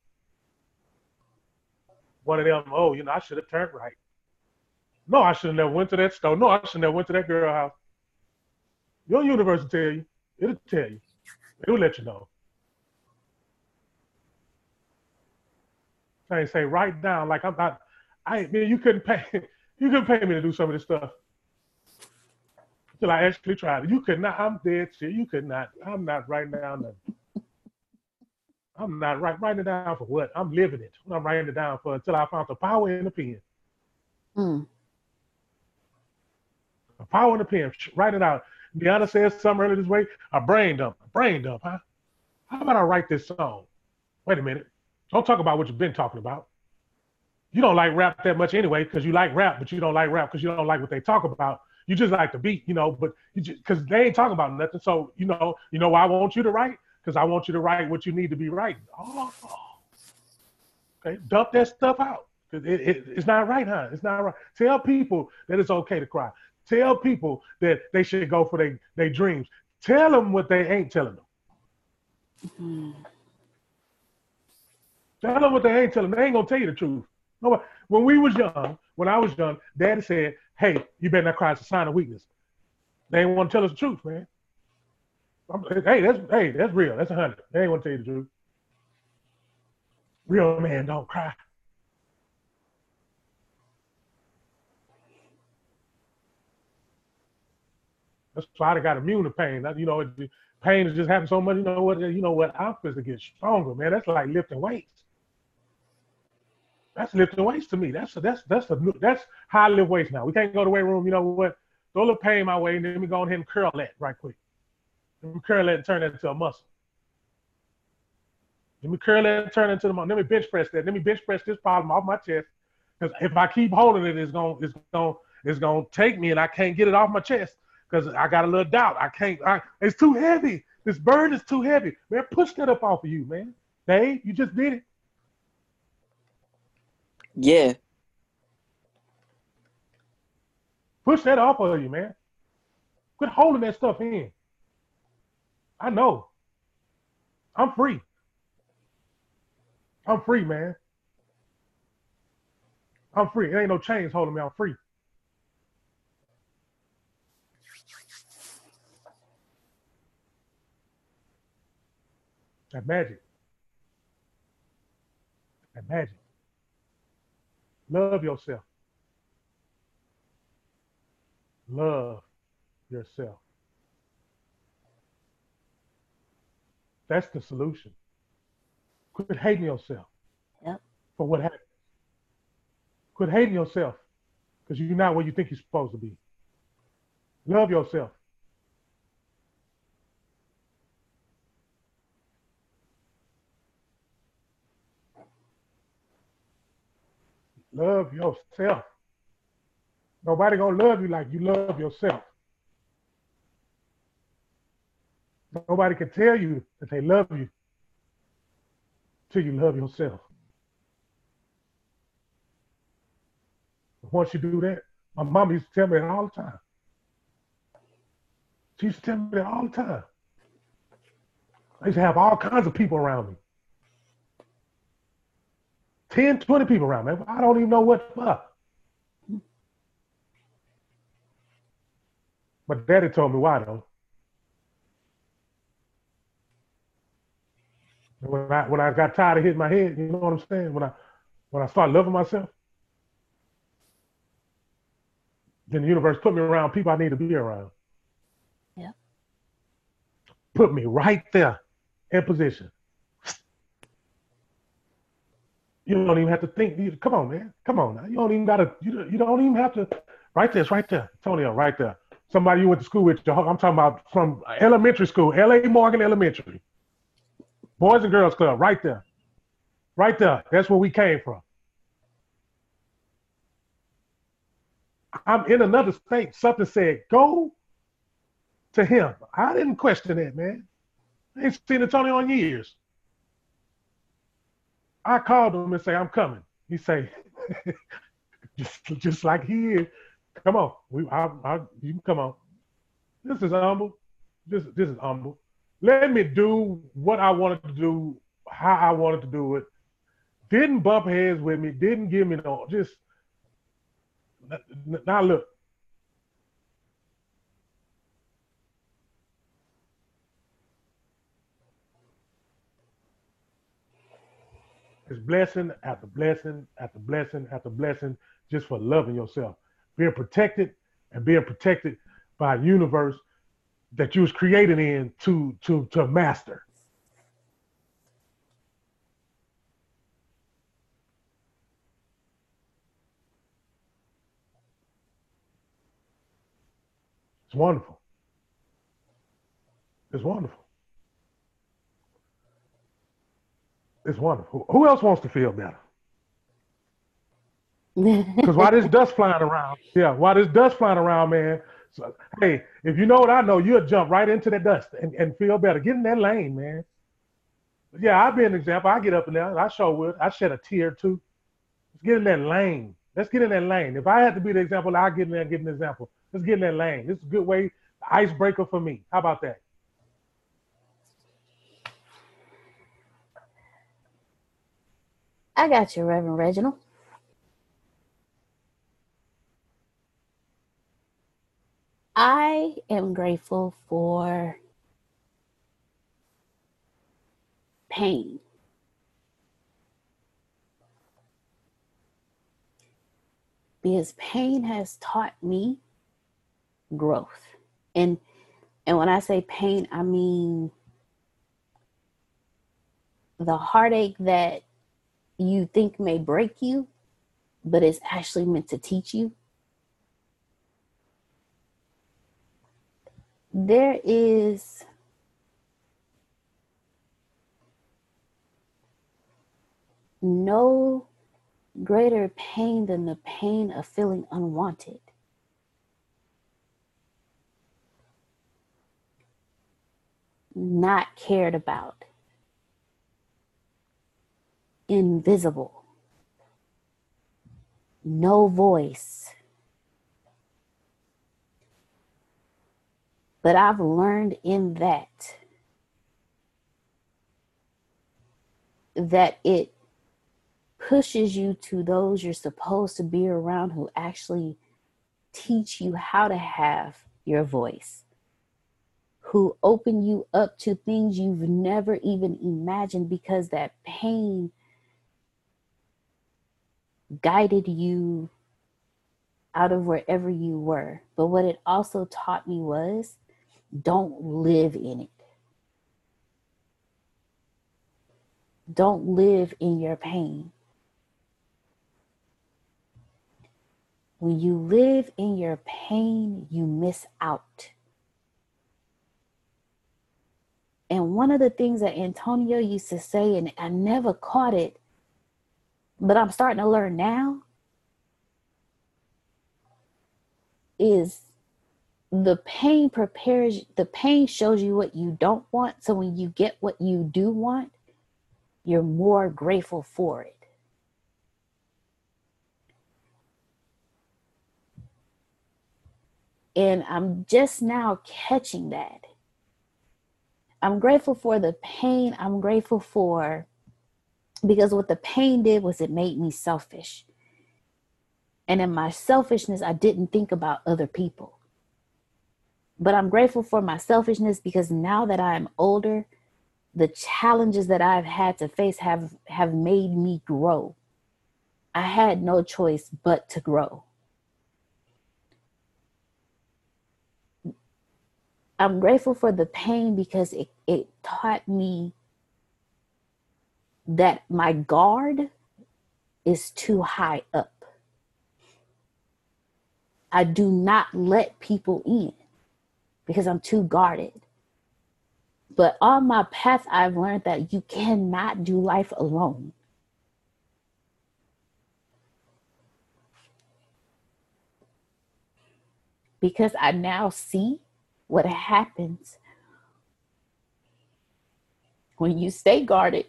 [SPEAKER 5] One of them, oh, you know, I should have turned right. No, I should have never went to that store. No, I should have never went to that girl house. Your universe will tell you. It'll tell you. It'll let you know. I say right down, like I'm not. I man, you couldn't pay. You couldn't pay me to do some of this stuff till I actually tried it. You could not. I'm dead shit. You could not. I'm not writing down nothing. I'm not writing writing it down for what? I'm living it. I'm writing it down for until I found the power in the pen.
[SPEAKER 4] Mm.
[SPEAKER 5] The power in the pen. Write it out. Deanna says something earlier this week. A brain dump. A brain dump, huh? How about I write this song? Wait a minute. Don't talk about what you've been talking about. You don't like rap that much anyway because you like rap, but you don't like rap because you don't like what they talk about. You just like the beat, you know, but because they ain't talking about nothing. So you know, you know why I want you to write? Because I want you to write what you need to be writing. Oh, okay, dump that stuff out it, it, it's not right, huh? It's not right. Tell people that it's okay to cry. Tell people that they should go for their their dreams. Tell them what they ain't telling them.
[SPEAKER 4] Mm-hmm.
[SPEAKER 5] Tell them what they ain't telling. Them. They ain't gonna tell you the truth. No, when we was young, when I was young, Daddy said, "Hey, you better not cry. It's a sign of weakness." They ain't want to tell us the truth, man. I'm, hey, that's hey, that's real. That's a hundred. They ain't want to tell you the truth. Real man don't cry. That's why I got immune to pain. You know, pain is just happening so much. You know what? You know what? I'm supposed to get stronger, man. That's like lifting weights. That's lifting weights to me. That's that's that's a, that's how I lift weights now. We can't go to the weight room. You know what? Throw a little pain my way, and then we go ahead and curl that right quick. Let me curl that and turn that into a muscle. Let me curl that and turn it into the muscle. Let me bench press that. Let me bench press this problem off my chest. Because if I keep holding it, it's gonna it's gonna it's gonna take me, and I can't get it off my chest because I got a little doubt. I can't. I, it's too heavy. This burden is too heavy. Man, push that up off of you, man. Dave, you just did it.
[SPEAKER 13] Yeah.
[SPEAKER 5] Push that off of you, man. Quit holding that stuff in. I know. I'm free. I'm free, man. I'm free. It ain't no chains holding me. I'm free. That Imagine. Love yourself. Love yourself. That's the solution. Quit hating yourself
[SPEAKER 4] yep.
[SPEAKER 5] for what happened. Quit hating yourself because you're not where you think you're supposed to be. Love yourself. Love yourself. Nobody gonna love you like you love yourself. Nobody can tell you that they love you till you love yourself. Once you do that, my mom used to tell me that all the time. She used to tell me that all the time. I used to have all kinds of people around me. 10, 20 people around me. I don't even know what for. But daddy told me why though. When I when I got tired of hitting my head, you know what I'm saying? When I when I started loving myself, then the universe put me around people I need to be around.
[SPEAKER 4] Yeah.
[SPEAKER 5] Put me right there in position. You don't even have to think. Come on, man. Come on now. You don't even gotta. You, you don't even have to. Right there. Right there. Tonio, right there. Somebody you went to school with. I'm talking about from elementary school, L.A. Morgan Elementary. Boys and Girls Club, right there. Right there. That's where we came from. I'm in another state. Something said, go to him. I didn't question that, man. I ain't seen Antonio in years. I called him and say, I'm coming. He say, just, just like he is. Come on. We, I, I, you can come on. This is humble. This, this is humble. Let me do what I wanted to do, how I wanted to do it. Didn't bump heads with me. Didn't give me no, just, now look, It's blessing after blessing after blessing after blessing just for loving yourself. Being protected and being protected by a universe that you was created in to to to master. It's wonderful. It's wonderful. It's wonderful. Who else wants to feel better? Because why this dust flying around, yeah, why this dust flying around, man. So, hey, if you know what I know, you'll jump right into that dust and, and feel better. Get in that lane, man. Yeah, I'll be an example. I get up in there. And I show would. I shed a tear too. Let's get in that lane. Let's get in that lane. If I had to be the example, I'll get in there and give an example. Let's get in that lane. This is a good way, icebreaker for me. How about that?
[SPEAKER 4] I got you, Reverend Reginald. I am grateful for pain. Because pain has taught me growth. And and when I say pain, I mean the heartache that you think may break you, but it's actually meant to teach you. There is no greater pain than the pain of feeling unwanted. Not cared about, invisible, no voice. But I've learned in that that it pushes you to those you're supposed to be around who actually teach you how to have your voice, who open you up to things you've never even imagined because that pain guided you out of wherever you were. But what it also taught me was don't live in it. Don't live in your pain. When you live in your pain, you miss out. And one of the things that Antonio used to say, and I never caught it, but I'm starting to learn now, is the pain prepares, the pain shows you what you don't want. So when you get what you do want, you're more grateful for it. And I'm just now catching that. I'm grateful for the pain. I'm grateful for, because what the pain did was it made me selfish. And in my selfishness, I didn't think about other people. But I'm grateful for my selfishness because now that I'm older, the challenges that I've had to face have, have made me grow. I had no choice but to grow. I'm grateful for the pain because it, it taught me that my guard is too high up. I do not let people in because I'm too guarded. But on my path, I've learned that you cannot do life alone. Because I now see what happens when you stay guarded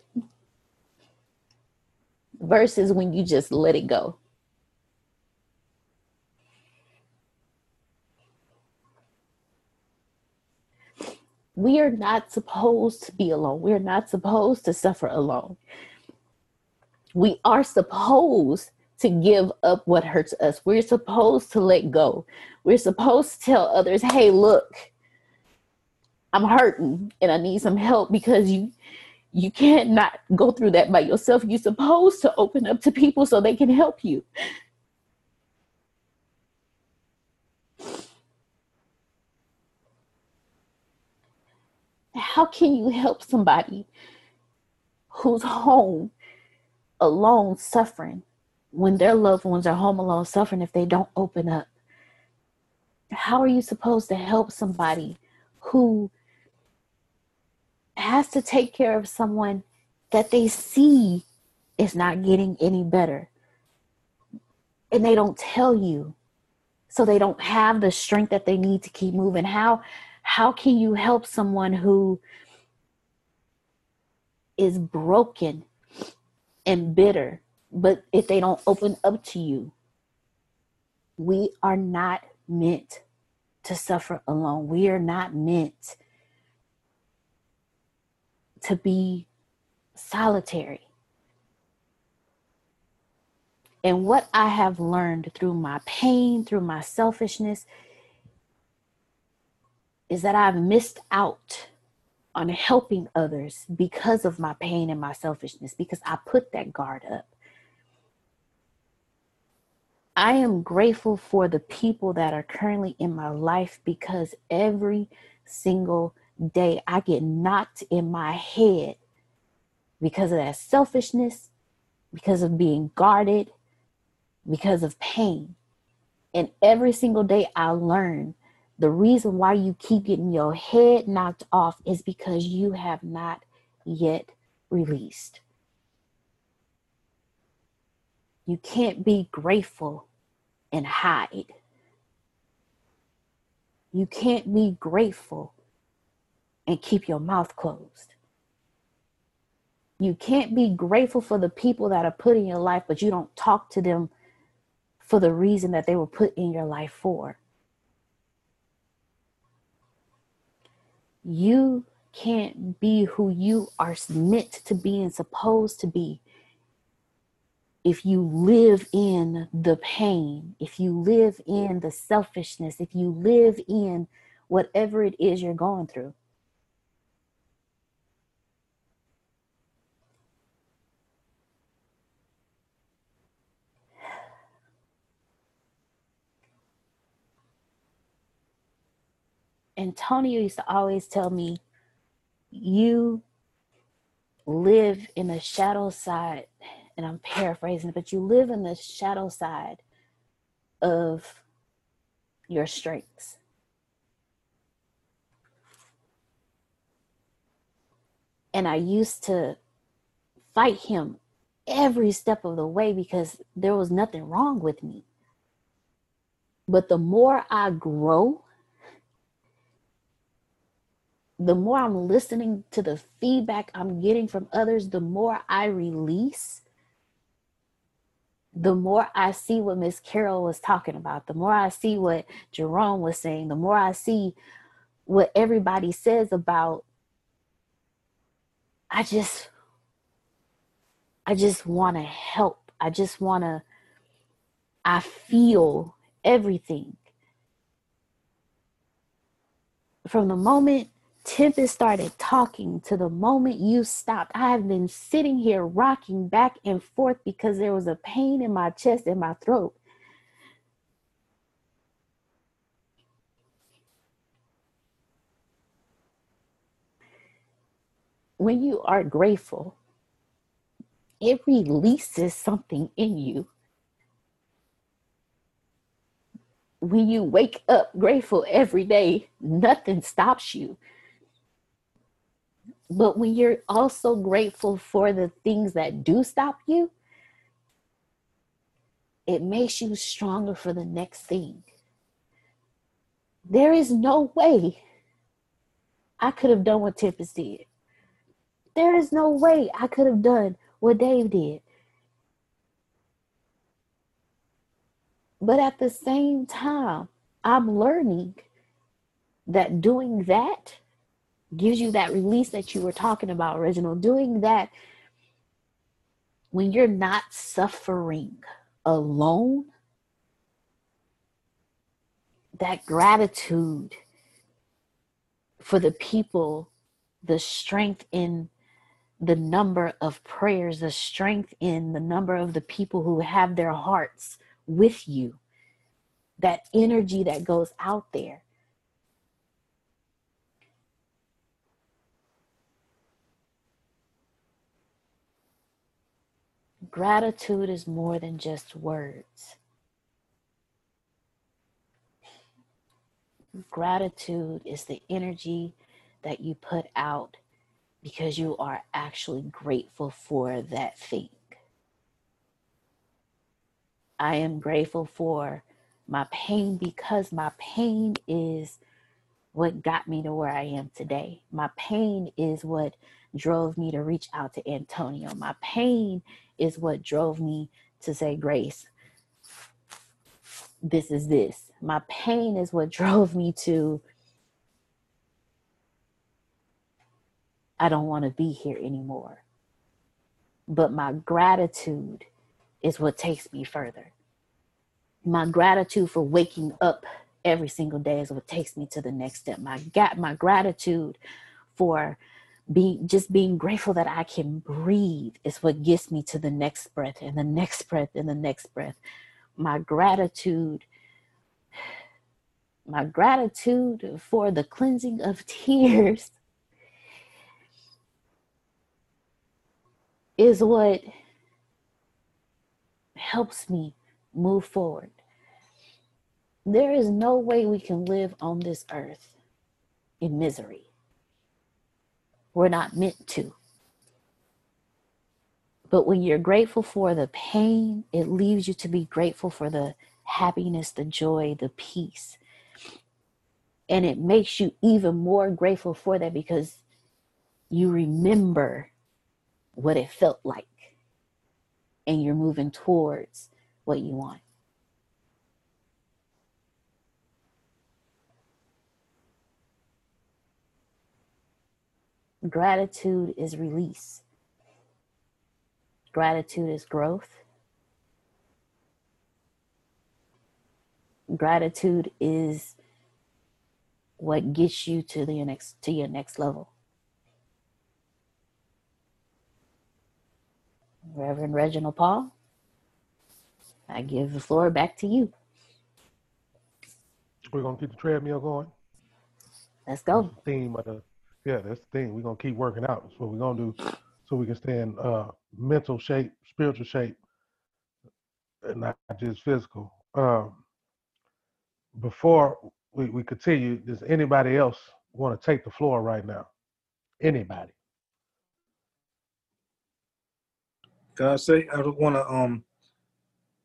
[SPEAKER 4] versus when you just let it go. We are not supposed to be alone. We're not supposed to suffer alone. We are supposed to give up what hurts us. We're supposed to let go. We're supposed to tell others, hey, look, I'm hurting and I need some help because you you can't not go through that by yourself. You're supposed to open up to people so they can help you. How can you help somebody who's home alone suffering when their loved ones are home alone suffering if they don't open up? How are you supposed to help somebody who has to take care of someone that they see is not getting any better? And they don't tell you. So they don't have the strength that they need to keep moving. How how can you help someone who is broken and bitter but if they don't open up to you, we are not meant to suffer alone. We are not meant to be solitary. And what I have learned through my pain, through my selfishness, is that I've missed out on helping others because of my pain and my selfishness, because I put that guard up. I am grateful for the people that are currently in my life because every single day I get knocked in my head because of that selfishness, because of being guarded, because of pain. And every single day I learn the reason why you keep getting your head knocked off is because you have not yet released. You can't be grateful and hide. You can't be grateful and keep your mouth closed. You can't be grateful for the people that are put in your life, but you don't talk to them for the reason that they were put in your life for. You can't be who you are meant to be and supposed to be if you live in the pain, if you live in the selfishness, if you live in whatever it is you're going through. Antonio used to always tell me, you live in the shadow side, and I'm paraphrasing, but you live in the shadow side of your strengths. And I used to fight him every step of the way because there was nothing wrong with me. But the more I grow, the more I'm listening to the feedback I'm getting from others, the more I release, the more I see what Miss Carol was talking about, the more I see what Jerome was saying, the more I see what everybody says about I just I just want to help. I just want to I feel everything. From the moment Tempest started talking to the moment you stopped. I have been sitting here rocking back and forth because there was a pain in my chest and my throat. When you are grateful, it releases something in you. When you wake up grateful every day, nothing stops you but when you're also grateful for the things that do stop you, it makes you stronger for the next thing. There is no way I could have done what Tempest did. There is no way I could have done what Dave did. But at the same time, I'm learning that doing that gives you that release that you were talking about, Reginald. Doing that when you're not suffering alone, that gratitude for the people, the strength in the number of prayers, the strength in the number of the people who have their hearts with you, that energy that goes out there. Gratitude is more than just words. Gratitude is the energy that you put out because you are actually grateful for that thing. I am grateful for my pain because my pain is what got me to where I am today. My pain is what drove me to reach out to Antonio. My pain is what drove me to say, Grace, this is this. My pain is what drove me to, I don't want to be here anymore. But my gratitude is what takes me further. My gratitude for waking up every single day is what takes me to the next step. My my gratitude for being just being grateful that I can breathe is what gets me to the next breath and the next breath and the next breath. My gratitude my gratitude for the cleansing of tears is what helps me move forward. There is no way we can live on this earth in misery. We're not meant to. But when you're grateful for the pain, it leaves you to be grateful for the happiness, the joy, the peace. And it makes you even more grateful for that because you remember what it felt like and you're moving towards what you want. Gratitude is release. Gratitude is growth. Gratitude is what gets you to the next to your next level. Reverend Reginald Paul, I give the floor back to you.
[SPEAKER 5] We're gonna keep the treadmill going.
[SPEAKER 4] Let's go.
[SPEAKER 5] Theme of the yeah, that's the thing. We're gonna keep working out. That's what we're gonna do, so we can stay in uh, mental shape, spiritual shape, and not just physical. Um, before we, we continue, does anybody else want to take the floor right now? Anybody?
[SPEAKER 20] Can I say I want to um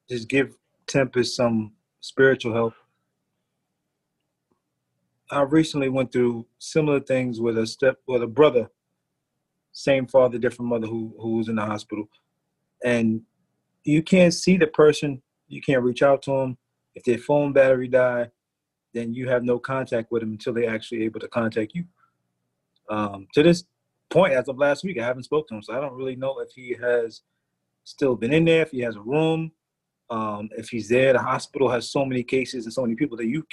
[SPEAKER 20] just give Tempest some spiritual help. I recently went through similar things with a step with a brother, same father, different mother who who was in the hospital, and you can't see the person, you can't reach out to them. If their phone battery die, then you have no contact with them until they're actually able to contact you. Um, to this point, as of last week, I haven't spoken to him, so I don't really know if he has still been in there, if he has a room, um, if he's there. The hospital has so many cases and so many people that you,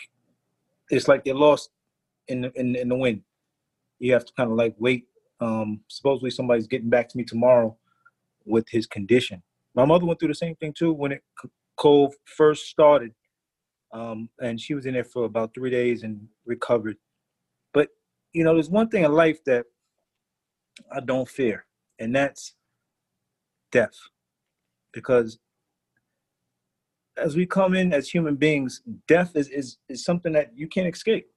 [SPEAKER 20] it's like they're lost in the, in, in the wind. You have to kind of like wait. Um, supposedly somebody's getting back to me tomorrow with his condition. My mother went through the same thing too when it cold first started, um, and she was in there for about three days and recovered. But you know, there's one thing in life that I don't fear, and that's death because as we come in as human beings, death is, is, is something that you can't escape.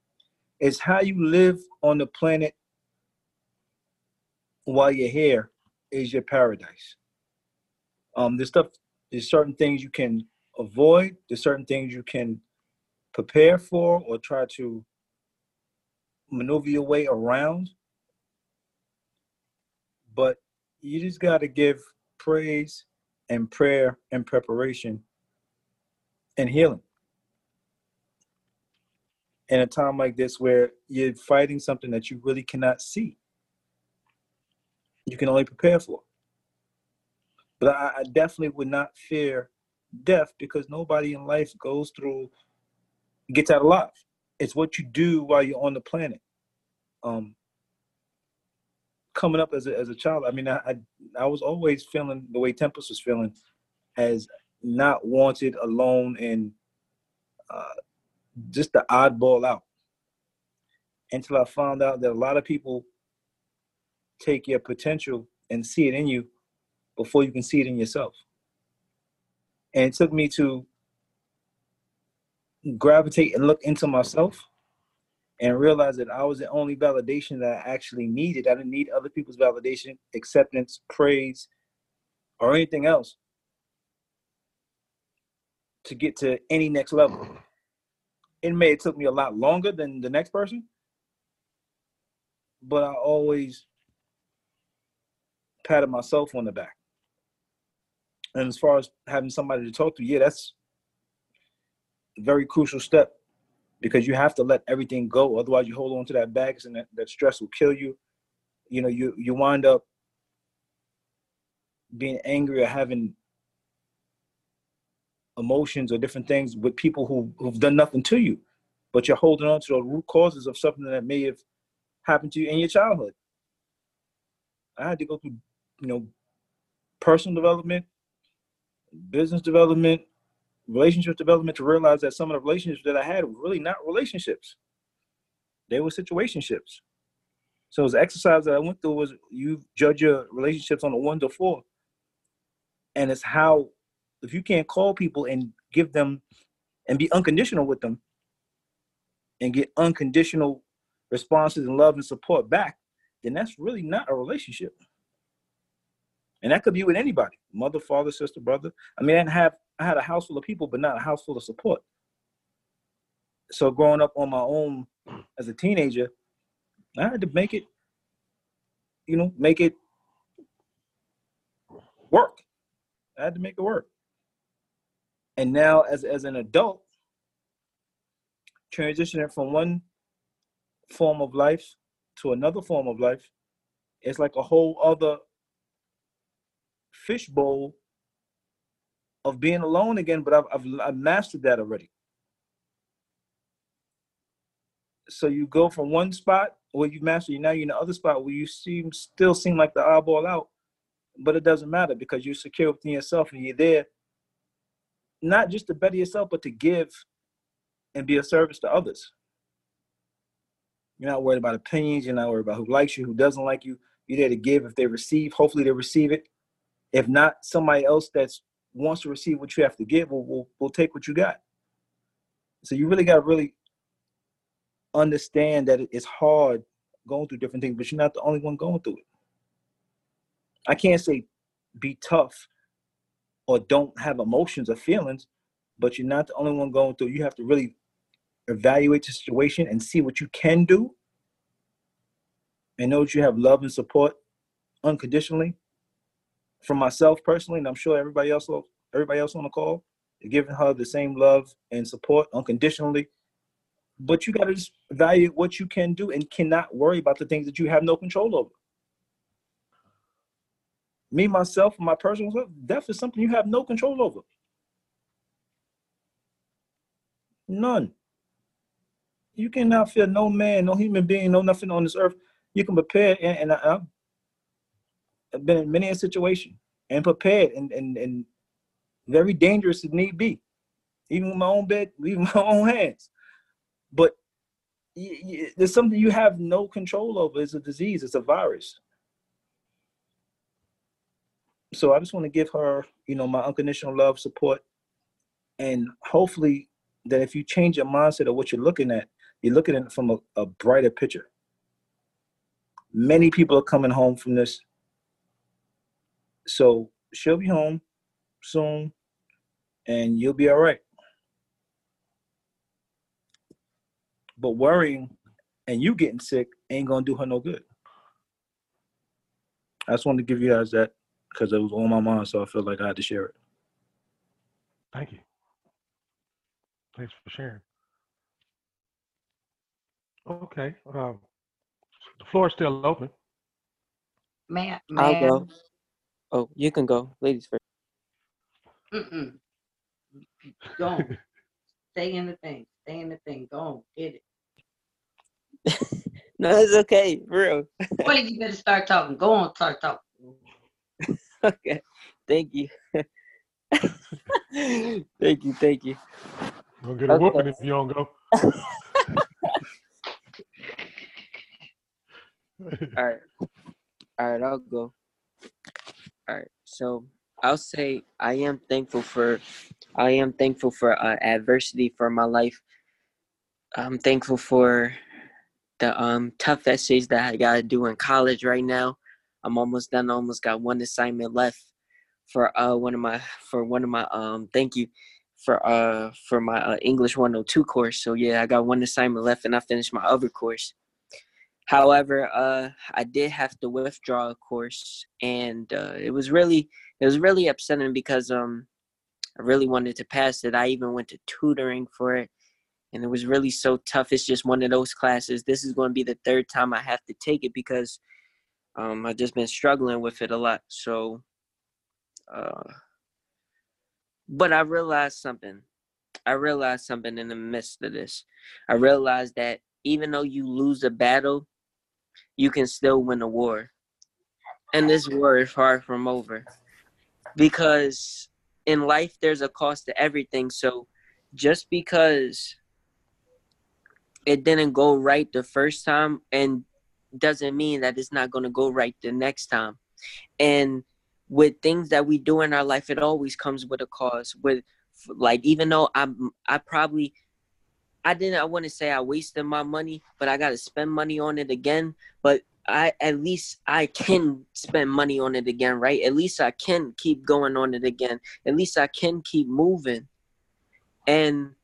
[SPEAKER 20] It's how you live on the planet while you're here is your paradise. Um, there's stuff, there's certain things you can avoid, there's certain things you can prepare for or try to maneuver your way around. But you just got to give praise and prayer and preparation and healing. In a time like this where you're fighting something that you really cannot see, you can only prepare for. But I, I definitely would not fear death because nobody in life goes through, gets out alive. It's what you do while you're on the planet. Um, coming up as a, as a child, I mean, I, I, I was always feeling the way Tempest was feeling, as not wanted, alone, and uh, just the oddball out. Until I found out that a lot of people take your potential and see it in you before you can see it in yourself. And it took me to gravitate and look into myself and realize that I was the only validation that I actually needed. I didn't need other people's validation, acceptance, praise, or anything else to get to any next level. It may have took me a lot longer than the next person, but I always patted myself on the back. And as far as having somebody to talk to, yeah, that's a very crucial step because you have to let everything go. Otherwise, you hold on to that baggage and that, that stress will kill you. You know, you you wind up being angry or having emotions or different things with people who who've done nothing to you, but you're holding on to the root causes of something that may have happened to you in your childhood. I had to go through, you know, personal development, business development, relationship development to realize that some of the relationships that I had were really not relationships. They were situationships. So the exercise that I went through was you judge your relationships on a one to four. And it's how if you can't call people and give them and be unconditional with them and get unconditional responses and love and support back, then that's really not a relationship. And that could be with anybody, mother, father, sister, brother. I mean, I have I had a house full of people, but not a house full of support. So growing up on my own as a teenager, I had to make it, you know, make it work. I had to make it work. And now as as an adult, transitioning from one form of life to another form of life, it's like a whole other fishbowl of being alone again, but I've, I've, I've mastered that already. So you go from one spot where you master, you now you're in the other spot where you seem still seem like the eyeball out, but it doesn't matter because you're secure within yourself and you're there not just to better yourself, but to give and be a service to others. You're not worried about opinions. You're not worried about who likes you, who doesn't like you. You're there to give. If they receive, hopefully they receive it. If not, somebody else that's wants to receive what you have to give will will, will take what you got. So you really got to really understand that it's hard going through different things, but you're not the only one going through it. I can't say be tough or don't have emotions or feelings, but you're not the only one going through. You have to really evaluate the situation and see what you can do and know that you have love and support unconditionally from myself personally, and I'm sure everybody else, everybody else on the call, giving her the same love and support unconditionally. But you got to just evaluate what you can do and cannot worry about the things that you have no control over. Me, myself, and my personal life, death is something you have no control over. None. You cannot fear no man, no human being, no nothing on this earth. You can prepare, and, and I, I've been in many a situation and prepared and, and, and very dangerous if need be, even with my own bed, even my own hands. But there's something you have no control over. It's a disease. It's a virus. So I just want to give her, you know, my unconditional love, support, and hopefully that if you change your mindset of what you're looking at, you're looking at it from a, a brighter picture. Many people are coming home from this so she'll be home soon and you'll be all right. But worrying and you getting sick ain't gonna do her no good. I just wanted to give you guys that because it was on my mind, so I felt like I had to share it.
[SPEAKER 5] Thank you. Thanks for sharing. Okay. Um, the floor is still open.
[SPEAKER 13] Man, I'll go. Oh, you can go, ladies first.
[SPEAKER 21] Mm-mm. Go on. Stay in the thing. Stay in the thing. Go on. Get
[SPEAKER 13] it. no, it's okay. For real.
[SPEAKER 21] well, you better start talking. Go on, start talking.
[SPEAKER 13] okay. Thank you. thank you. Thank you.
[SPEAKER 5] Gonna get a okay. whooping if you don't go.
[SPEAKER 13] All right. All right, I'll go. All right. So I'll say I am thankful for I am thankful for uh, adversity for my life. I'm thankful for the um, tough essays that I got to do in college right now. I'm almost done. I almost got one assignment left for uh one of my for one of my um thank you for uh for my uh, English 102 course. So yeah, I got one assignment left and I finished my other course. However, uh, I did have to withdraw a course, and uh, it was really it was really upsetting because um, I really wanted to pass it. I even went to tutoring for it, and it was really so tough. It's just one of those classes. This is going to be the third time I have to take it because um, I've just been struggling with it a lot. So, uh, But I realized something. I realized something in the midst of this. I realized that even though you lose a battle, you can still win a war. And this war is far from over. Because in life, there's a cost to everything. So just because it didn't go right the first time and doesn't mean that it's not going to go right the next time. And with things that we do in our life, it always comes with a cost. With like, even though I'm, I probably, I didn't, I wouldn't say I wasted my money, but I got to spend money on it again. But I, at least I can spend money on it again, right? At least I can keep going on it again. At least I can keep moving. And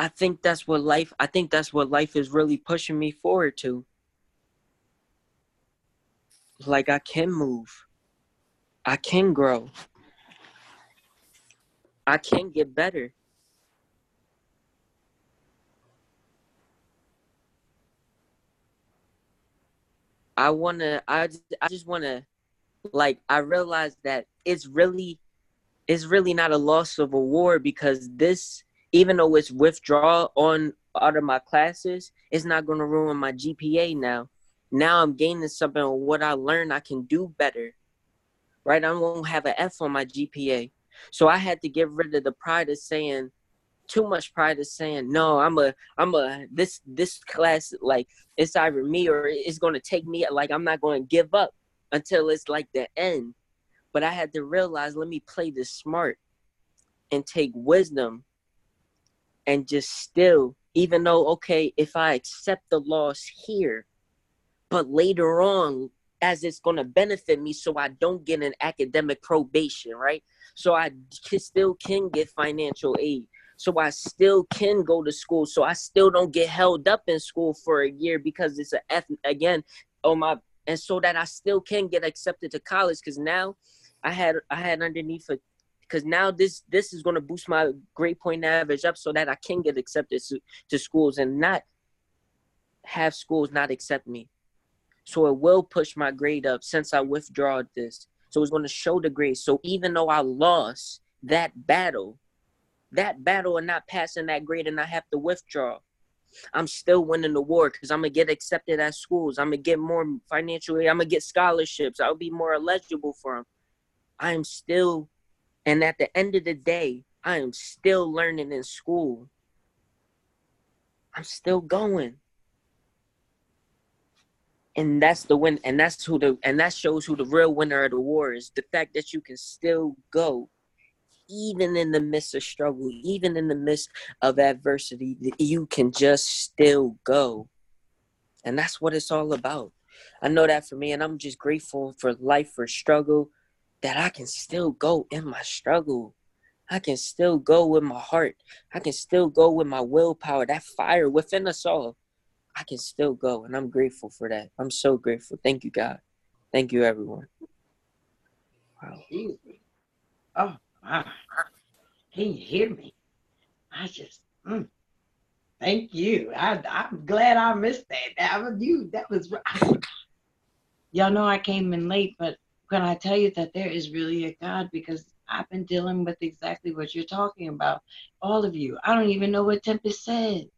[SPEAKER 13] I think that's what life I think that's what life is really pushing me forward to. Like I can move. I can grow. I can get better. I want to I just, I just want to like I realize that it's really it's really not a loss of a war because this even though it's withdrawal on out of my classes, it's not going to ruin my GPA now. Now I'm gaining something on what I learned I can do better. Right? I won't have an F on my GPA. So I had to get rid of the pride of saying too much pride of saying no i'm a i'm a this this class like it's either me or it's going to take me like i'm not going to give up until it's like the end but i had to realize let me play this smart and take wisdom and just still, even though, okay, if I accept the loss here, but later on, as it's going to benefit me so I don't get an academic probation, right? So I still can get financial aid. So I still can go to school. So I still don't get held up in school for a year because it's a F again. Oh my, and so that I still can get accepted to college because now I had I had underneath a because now this this is going to boost my grade point average up so that I can get accepted to, to schools and not have schools not accept me. So it will push my grade up since I withdraw this. So it's going to show the grade. So even though I lost that battle, that battle and not passing that grade and I have to withdraw, I'm still winning the war because I'm gonna get accepted at schools. I'm gonna get more financially. I'm gonna get scholarships. I'll be more eligible for them. I am still and at the end of the day, I am still learning in school. I'm still going. And that's the win and that's who the and that shows who the real winner of the war is. The fact that you can still go even in the midst of struggle, even in the midst of adversity, you can just still go. And that's what it's all about. I know that for me, and I'm just grateful for life, for struggle, that I can still go in my struggle. I can still go with my heart. I can still go with my willpower, that fire within us all. I can still go, and I'm grateful for that. I'm so grateful. Thank you, God. Thank you, everyone.
[SPEAKER 21] Wow. Oh, wow. Can you hear me? I just, mm, thank you. I, I'm glad I missed that. That was you. That was, right. y'all know I came in late, but can I tell you that there is really a God because I've been dealing with exactly what you're talking about. All of you. I don't even know what Tempest said.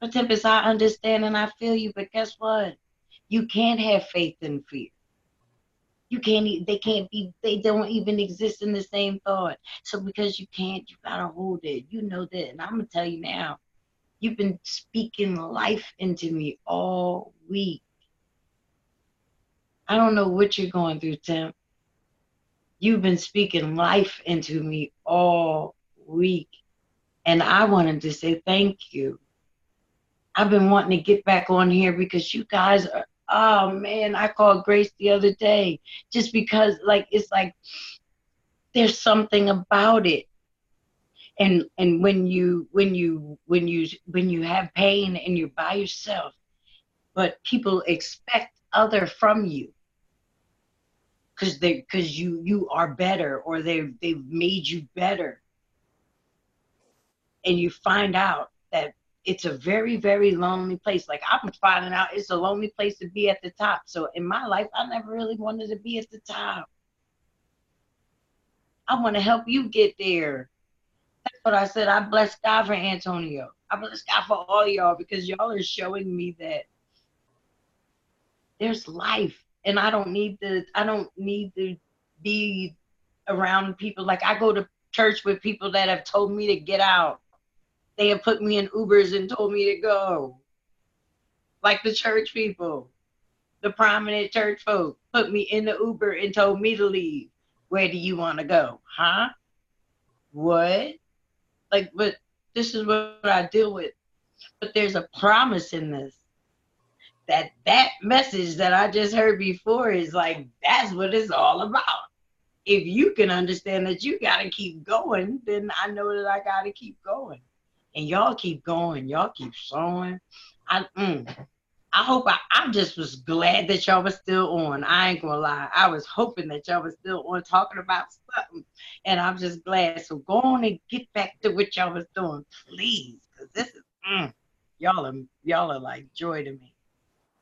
[SPEAKER 21] But Tempest, I understand and I feel you, but guess what? You can't have faith and fear. You can't, they can't be, they don't even exist in the same thought. So because you can't, you gotta hold it. You know that. And I'm gonna tell you now, you've been speaking life into me all week. I don't know what you're going through, Tim. You've been speaking life into me all week. And I wanted to say thank you. I've been wanting to get back on here because you guys are, oh man, I called Grace the other day just because, like, it's like there's something about it. And and when you when you when you when you have pain and you're by yourself, but people expect other from you because they because you you are better or they've they've made you better and you find out that it's a very very lonely place like i'm finding out it's a lonely place to be at the top so in my life i never really wanted to be at the top I want to help you get there. That's what I said. I bless God for Antonio. I bless God for all y'all because y'all are showing me that there's life and I don't need to I don't need to be around people like I go to church with people that have told me to get out. They have put me in Ubers and told me to go. Like the church people, the prominent church folk put me in the Uber and told me to leave. Where do you want to go? Huh? What? Like, but this is what I deal with. But there's a promise in this that that message that I just heard before is like that's what it's all about. If you can understand that you got to keep going, then I know that I got to keep going. And y'all keep going, y'all keep sowing. I mm, I hope I, I just was glad that y'all was still on. I ain't gonna lie. I was hoping that y'all was still on talking about something. And I'm just glad. So go on and get back to what y'all was doing, please. Cause this is mm, y'all are y'all are like joy to me.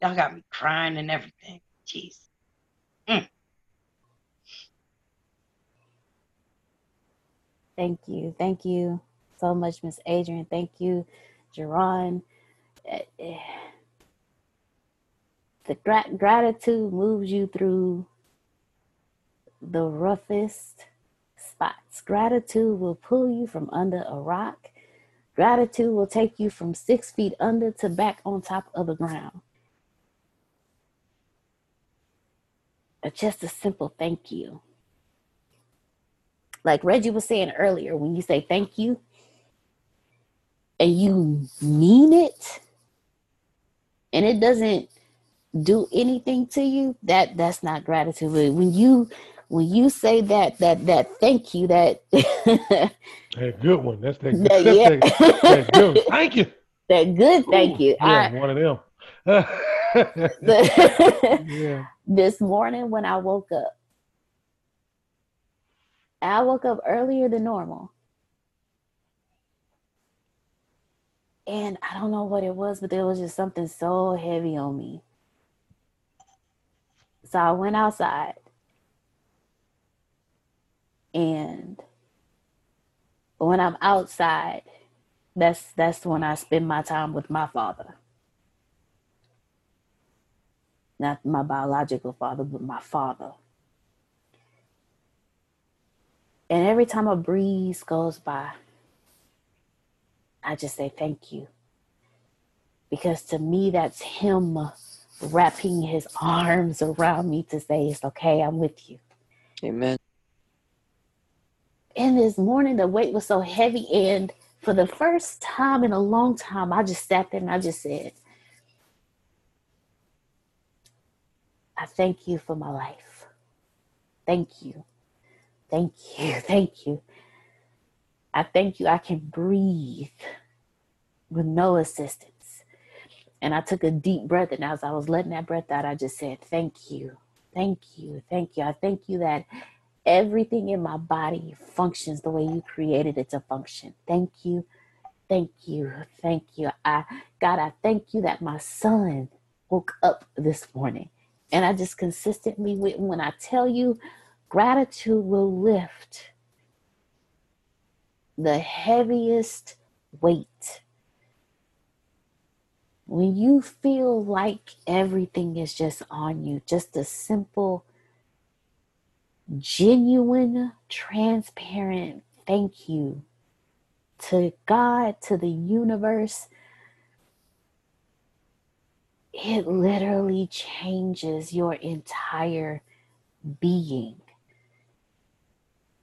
[SPEAKER 21] Y'all got me crying and everything. Jeez. Mm.
[SPEAKER 4] Thank you. Thank you so much, Miss Adrian. Thank you, Jerron. Eh, eh. The gra- gratitude moves you through the roughest spots. Gratitude will pull you from under a rock. Gratitude will take you from six feet under to back on top of the ground. Just a simple thank you. Like Reggie was saying earlier, when you say thank you and you mean it, and it doesn't do anything to you, that that's not gratitude. But when you when you say that that that thank you, that
[SPEAKER 5] That good one. That's that,
[SPEAKER 4] That-
[SPEAKER 5] that's
[SPEAKER 4] yeah.
[SPEAKER 5] that, that good. Thank you.
[SPEAKER 4] that good thank you.
[SPEAKER 5] Yeah,
[SPEAKER 4] I,
[SPEAKER 5] one of them. Yeah.
[SPEAKER 4] this morning when I woke up, I woke up earlier than normal. And I don't know what it was, but there was just something so heavy on me. So I went outside and when I'm outside, that's that's when I spend my time with my father. Not my biological father, but my father. And every time a breeze goes by, I just say thank you. Because to me, that's him wrapping his arms around me to say, It's okay, I'm with you.
[SPEAKER 13] Amen.
[SPEAKER 4] And this morning, the weight was so heavy. And for the first time in a long time, I just sat there and I just said, I thank you for my life. Thank you. Thank you. Thank you. I thank you. I can breathe with no assistance. And I took a deep breath. And as I was letting that breath out, I just said, Thank you. Thank you. Thank you. I thank you that everything in my body functions the way you created it to function. Thank you. Thank you. Thank you. I God, I thank you that my son woke up this morning. And I just consistently with when I tell you gratitude will lift the heaviest weight. When you feel like everything is just on you, just a simple, genuine, transparent thank you to God, to the universe, it literally changes your entire being.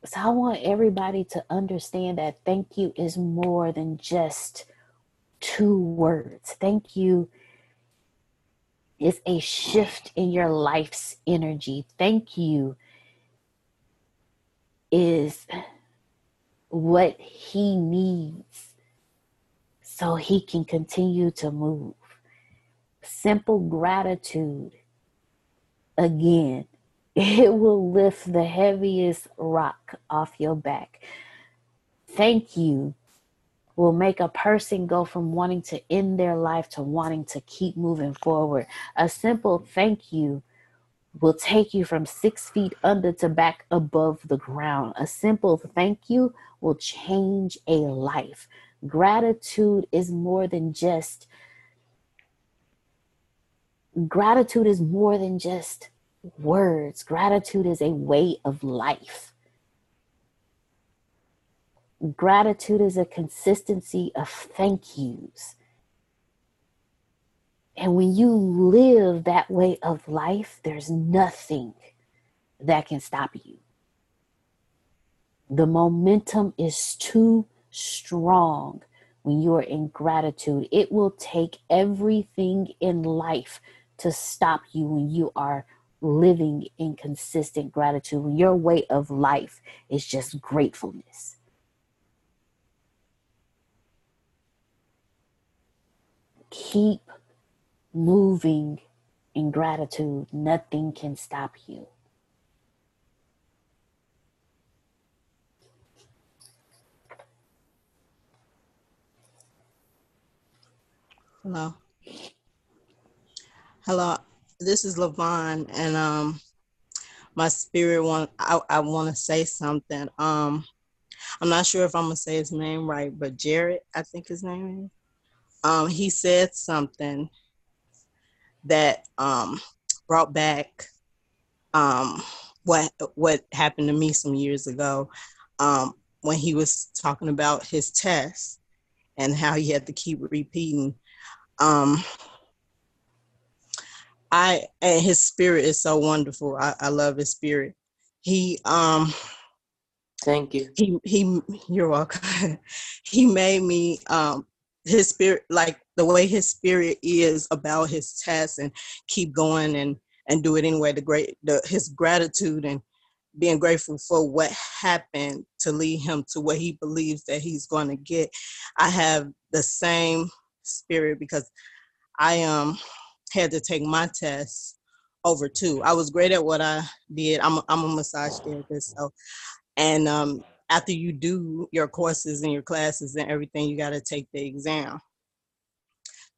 [SPEAKER 4] So I want everybody to understand that thank you is more than just two words. Thank you is a shift in your life's energy. Thank you is what he needs so he can continue to move. Simple gratitude, again, it will lift the heaviest rock off your back. Thank you will make a person go from wanting to end their life to wanting to keep moving forward. A simple thank you will take you from six feet under to back above the ground. A simple thank you will change a life. Gratitude is more than just gratitude is more than just words. Gratitude is a way of life. Gratitude is a consistency of thank yous. And when you live that way of life, there's nothing that can stop you. The momentum is too strong when you are in gratitude. It will take everything in life to stop you when you are living in consistent gratitude, when your way of life is just gratefulness. Keep moving in gratitude. Nothing can stop you.
[SPEAKER 16] Hello. Hello. This is Levon, and um, my spirit want I, I want to say something. Um, I'm not sure if I'm gonna say his name right, but Jared, I think his name is. Um, he said something that um brought back um what what happened to me some years ago um when he was talking about his test and how he had to keep repeating um i and his spirit is so wonderful. I, I love his spirit. He um
[SPEAKER 13] thank you.
[SPEAKER 16] he he you're welcome. He made me um his spirit like the way his spirit is about his test and keep going and and do it anyway the great the his gratitude and being grateful for what happened to lead him to what he believes that he's going to get. I have the same spirit because i um had to take my test over too i was great at what i did i'm a, I'm a massage therapist so and um after you do your courses and your classes and everything you got to take the exam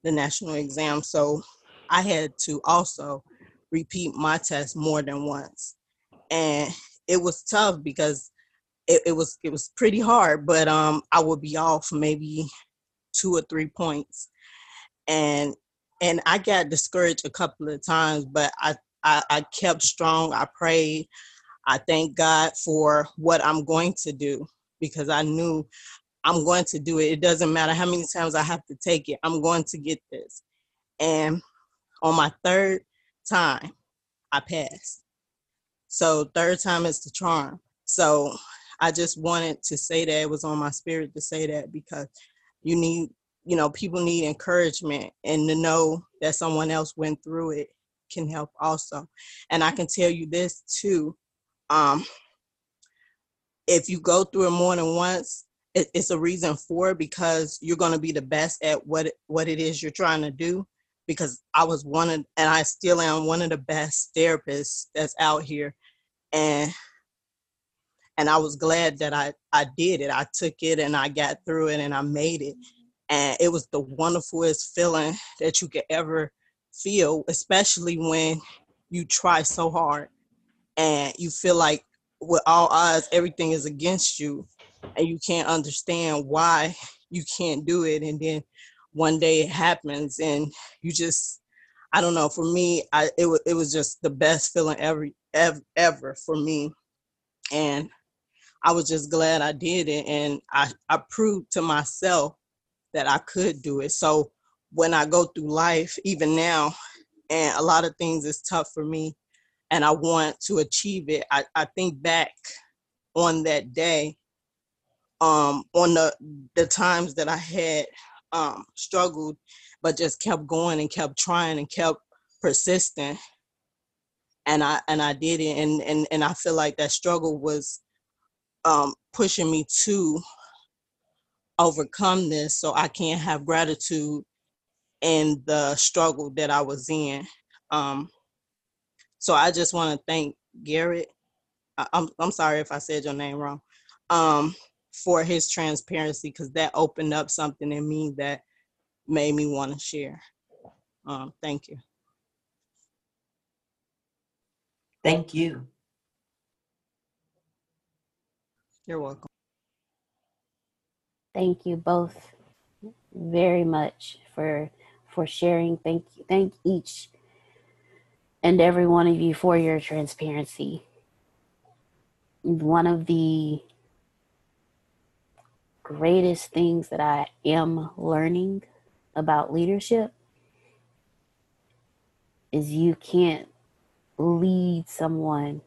[SPEAKER 16] the national exam. So I had to also repeat my test more than once. And it was tough because it, it was it was pretty hard, but um I would be off maybe two or three points. And and I got discouraged a couple of times, but I, I, I kept strong. I prayed. I thank God for what I'm going to do because I knew I'm going to do it. It doesn't matter how many times I have to take it. I'm going to get this. And on my third time, I passed. So third time is the charm. So I just wanted to say that it was on my spirit to say that because you need, you know, people need encouragement and to know that someone else went through it can help also. And I can tell you this too. Um, if you go through it more than once, it, it's a reason for it because you're going to be the best at what what it is you're trying to do because I was one of and I still am one of the best therapists that's out here and and I was glad that I I did it I took it and I got through it and I made it and it was the wonderfulest feeling that you could ever feel especially when you try so hard and you feel like with all odds everything is against you and you can't understand why you can't do it and then one day it happens and you just i don't know for me i it, was it was just the best feeling ever ever ever for me. And i was just glad i did it and i i proved to myself that i could do it. So when i go through life even now and a lot of things is tough for me and i want to achieve it i, I think back on that day um, on the the times that I had um, struggled, but just kept going and kept trying and kept persistent, and I and I did it, and and and I feel like that struggle was um, pushing me to overcome this, so I can have gratitude in the struggle that I was in. Um, so I just want to thank Garrett. I, I'm I'm sorry if I said your name wrong. Um, for his transparency because that opened up something in me that made me want to share. Um, thank you.
[SPEAKER 21] Thank you.
[SPEAKER 16] You're welcome.
[SPEAKER 4] Thank you both very much for for sharing. Thank you. Thank each and every one of you for your transparency. One of the greatest things that I am learning about leadership is you can't lead someone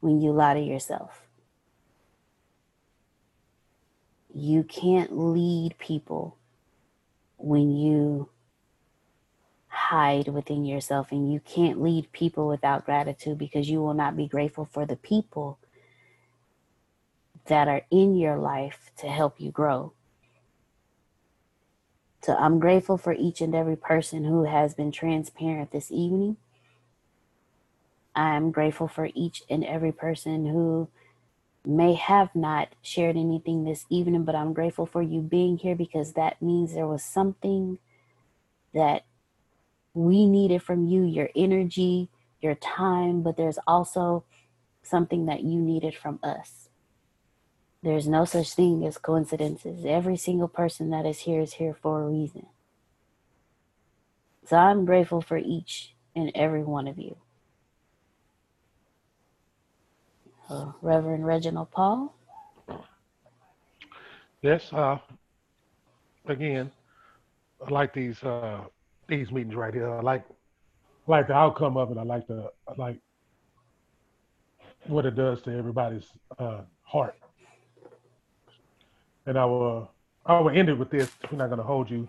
[SPEAKER 4] when you lie to yourself. You can't lead people when you hide within yourself, and you can't lead people without gratitude because you will not be grateful for the people that are in your life to help you grow. So I'm grateful for each and every person who has been transparent this evening. I'm grateful for each and every person who may have not shared anything this evening, but I'm grateful for you being here because that means there was something that we needed from you your energy, your time, but there's also something that you needed from us. There's no such thing as coincidences. Every single person that is here is here for a reason. So I'm grateful for each and every one of you. Uh, Reverend Reginald Paul.
[SPEAKER 5] Yes. Uh, again, I like these uh, these meetings right here. I like like the outcome of it. I like the I like what it does to everybody's uh, heart. And I will I will end it with this. We're not going to hold you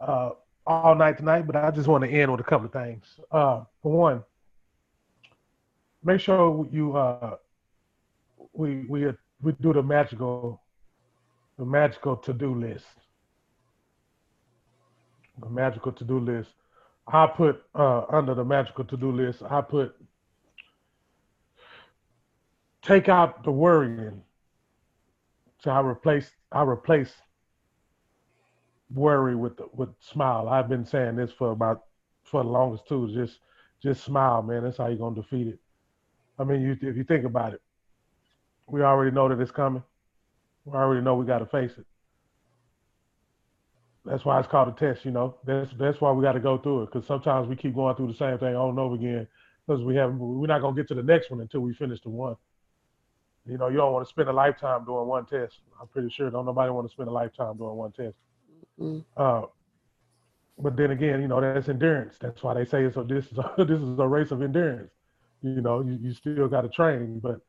[SPEAKER 5] uh, all night tonight, but I just want to end with a couple of things. Uh, for one, make sure you uh, we we we do the magical the magical to do list. The magical to do list. I put uh, under the magical to do list. I put take out the worrying. So I replace I replace worry with with smile. I've been saying this for about for the longest too. Just just smile, man. That's how you're gonna defeat it. I mean, you if you think about it, we already know that it's coming. We already know we got to face it. That's why it's called a test, you know. That's that's why we got to go through it because sometimes we keep going through the same thing over and over again because we have we're not gonna get to the next one until we finish the one. You know, you don't want to spend a lifetime doing one test. I'm pretty sure don't nobody want to spend a lifetime doing one test. Uh, but then again, you know, that's endurance. That's why they say it's a this is a, this is a race of endurance. You know, you, you still got to train, but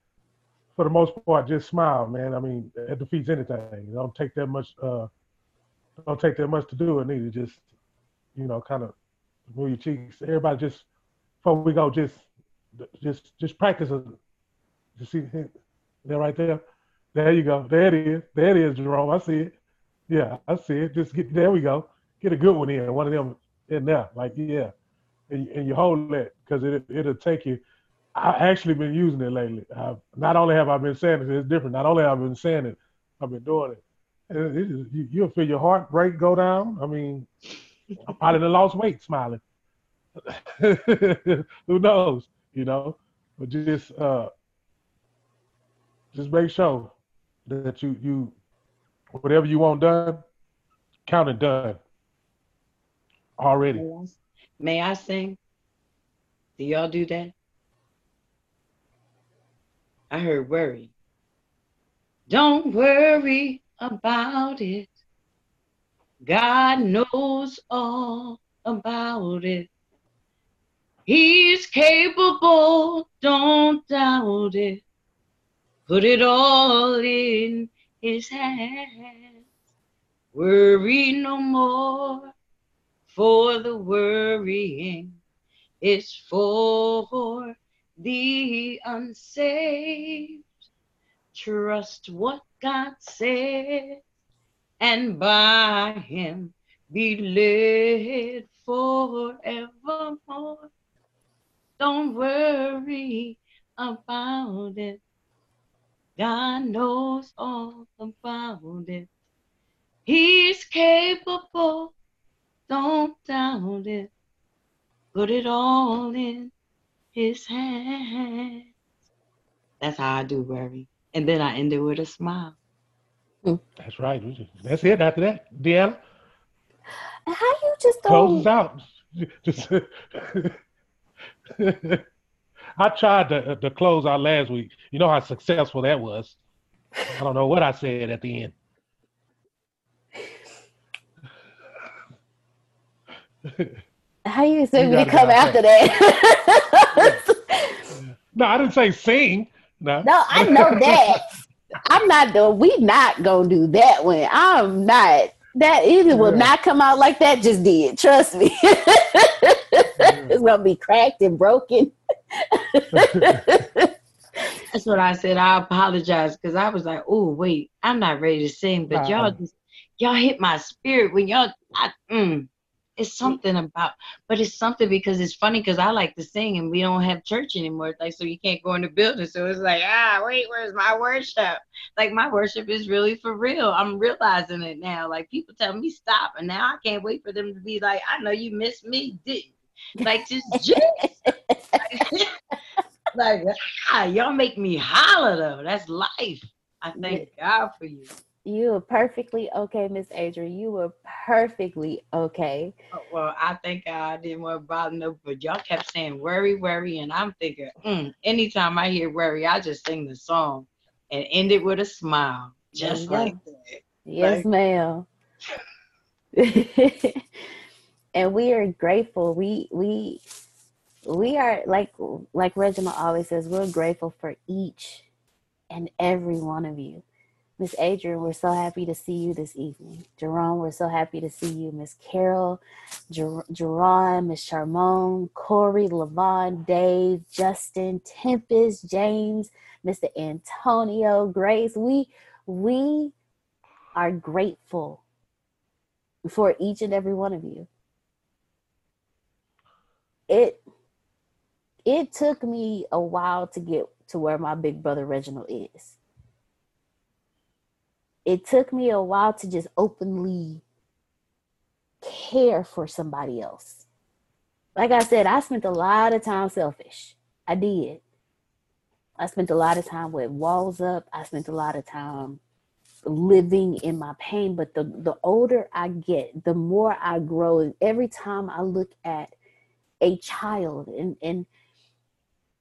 [SPEAKER 5] for the most part, just smile, man. I mean, it defeats anything. It don't take that much. Uh, don't take that much to do it. Neither just, you know, kind of move your cheeks. Everybody, just before we go, just, just, just practice. A, you see that right there? There you go. There it is. There it is, Jerome. I see it. Yeah, I see it. Just get there. We go. Get a good one in. One of them in there. Like yeah, and, and you hold that because it it'll take you I've actually been using it lately. I've, not only have I been saying it, it's different. Not only have I been saying it, I've been doing it. It you, you'll feel your heart rate go down. I mean, I probably done lost weight smiling. Who knows? You know, but just uh, just make sure that you you whatever you want done, count it done already.
[SPEAKER 21] May I sing? Do y'all do that? I heard worry. Don't worry about it. God knows all about it. He's capable, don't doubt it. Put it all in his hands. Worry no more, for the worrying is for the unsaved. Trust what God said, and by Him be led forevermore. Don't worry about it. God knows all about it. He's capable. Don't doubt it. Put it all in his hands. That's how I do worry. And then I end it with a smile. Hmm.
[SPEAKER 5] That's right. That's it. After that, Deanna,
[SPEAKER 4] How you just
[SPEAKER 5] close us out. Just. I tried to, to close out last week. You know how successful that was. I don't know what I said at the end.
[SPEAKER 4] How you expect me to come after that?
[SPEAKER 5] No, I didn't say sing. No,
[SPEAKER 4] no, I know that. I'm not doing. We not gonna do that one. I'm not. That either will not come out like that. Just did. Trust me. it's gonna be cracked and broken.
[SPEAKER 21] That's what I said. I apologize because I was like, oh wait, I'm not ready to sing, but y'all
[SPEAKER 5] Nah.
[SPEAKER 21] just y'all hit my spirit when y'all I, mm, it's something about but it's something because it's funny because I like to sing and we don't have church anymore. It's like so you can't go in the building. So it's like, ah, wait, where's my worship? Like my worship is really for real. I'm realizing it now. Like people tell me stop, and now I can't wait for them to be like, I know you missed me, didn't? Like just just like ah, y'all make me holler though. That's life. I thank God for you.
[SPEAKER 4] You were perfectly okay, Miss Adrian. You were perfectly okay.
[SPEAKER 21] Oh, Well, I think I didn't want to bother no, but y'all kept saying worry, worry, and I'm thinking, mm, anytime I hear worry, I just sing the song and end it with a smile, just like that.
[SPEAKER 4] Yes,
[SPEAKER 21] Like-
[SPEAKER 4] ma'am. and we are grateful. We we we are like like Reginald always says, we're grateful for each and every one of you. Miss Adrian, we're so happy to see you this evening. Jerome, we're so happy to see you. Miss Carol, Jer- Jerron, Miss Charmone, Corey, Levon, Dave, Justin, Tempest, James, Mr. Antonio, Grace. We we are grateful for each and every one of you. It it took me a while to get to where my big brother Reginald is. It took me a while to just openly care for somebody else. Like I said, I spent a lot of time selfish. I did. I spent a lot of time with walls up. I spent a lot of time living in my pain. But the, the older I get, the more I grow. And every time I look at a child and, and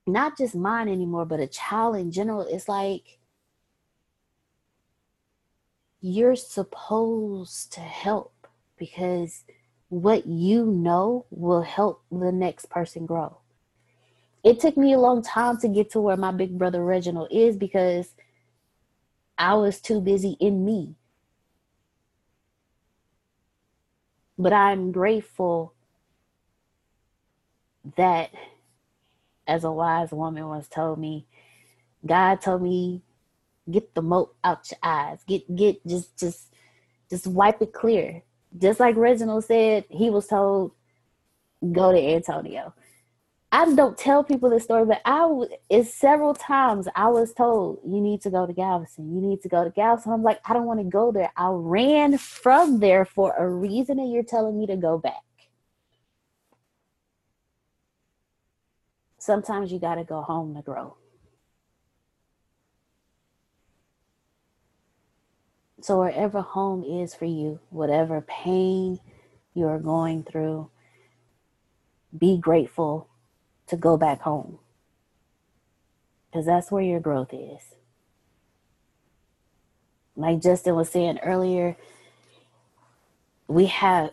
[SPEAKER 4] not just mine anymore, but a child in general, it's like you're supposed to help because what you know will help the next person grow. It took me a long time to get to where my big brother Reginald is because I was too busy in me. But I'm grateful that, as a wise woman once told me, God told me, get the mote out your eyes. Get get just just just wipe it clear. Just like Reginald said, he was told, go to Antonio. I don't tell people this story, but I it's several times I was told you need to go to Galveston. You need to go to Galveston. I'm like, I don't want to go there. I ran from there for a reason, and you're telling me to go back. Sometimes you got to go home to grow. So, wherever home is for you, whatever pain you are going through, be grateful to go back home because that's where your growth is. Like Justin was saying earlier, we have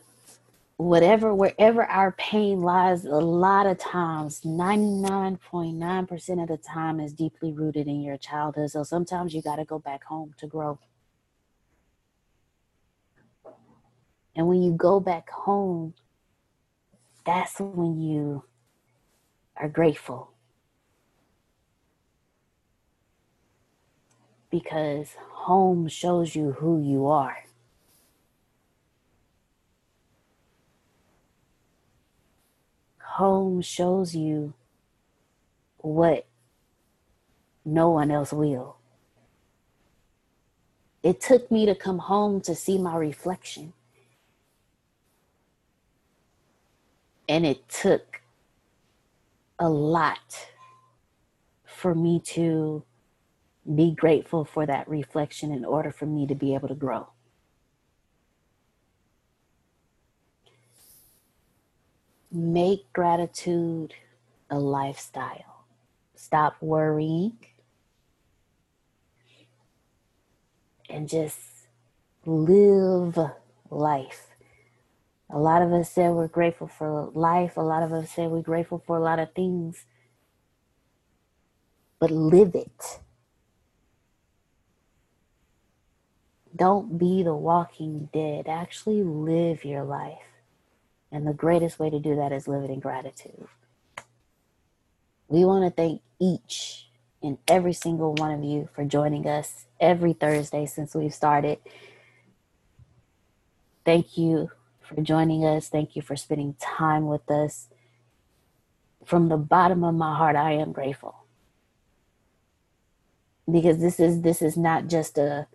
[SPEAKER 4] whatever, wherever our pain lies, a lot of times, 99.9% of the time is deeply rooted in your childhood. So sometimes you got to go back home to grow. And when you go back home, that's when you are grateful. Because home shows you who you are. Home shows you what no one else will. It took me to come home to see my reflection. And it took a lot for me to be grateful for that reflection in order for me to be able to grow. Make gratitude a lifestyle. Stop worrying and just live life. A lot of us said we're grateful for life. A lot of us say we're grateful for a lot of things. But live it. Don't be the walking dead. Actually live your life. And the greatest way to do that is live it in gratitude. We want to thank each and every single one of you for joining us every Thursday since we've started. Thank you for joining us. Thank you for spending time with us. From the bottom of my heart, I am grateful. Because this is this is not just a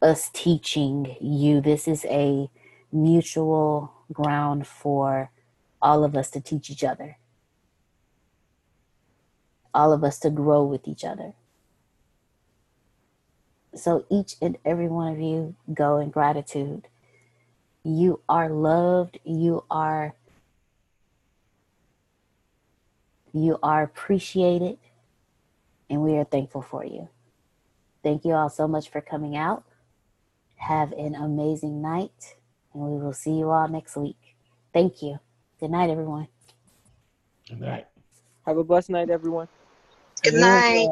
[SPEAKER 4] us teaching you. This is a mutual ground for all of us to teach each other. All of us to grow with each other. So each and every one of you go in gratitude. You are loved. You are you are appreciated and we are thankful for you. Thank you all so much for coming out. Have an amazing night and we will see you all next week. Thank you. Good night everyone.
[SPEAKER 5] Good night.
[SPEAKER 13] Have a blessed night, everyone.
[SPEAKER 4] Good night.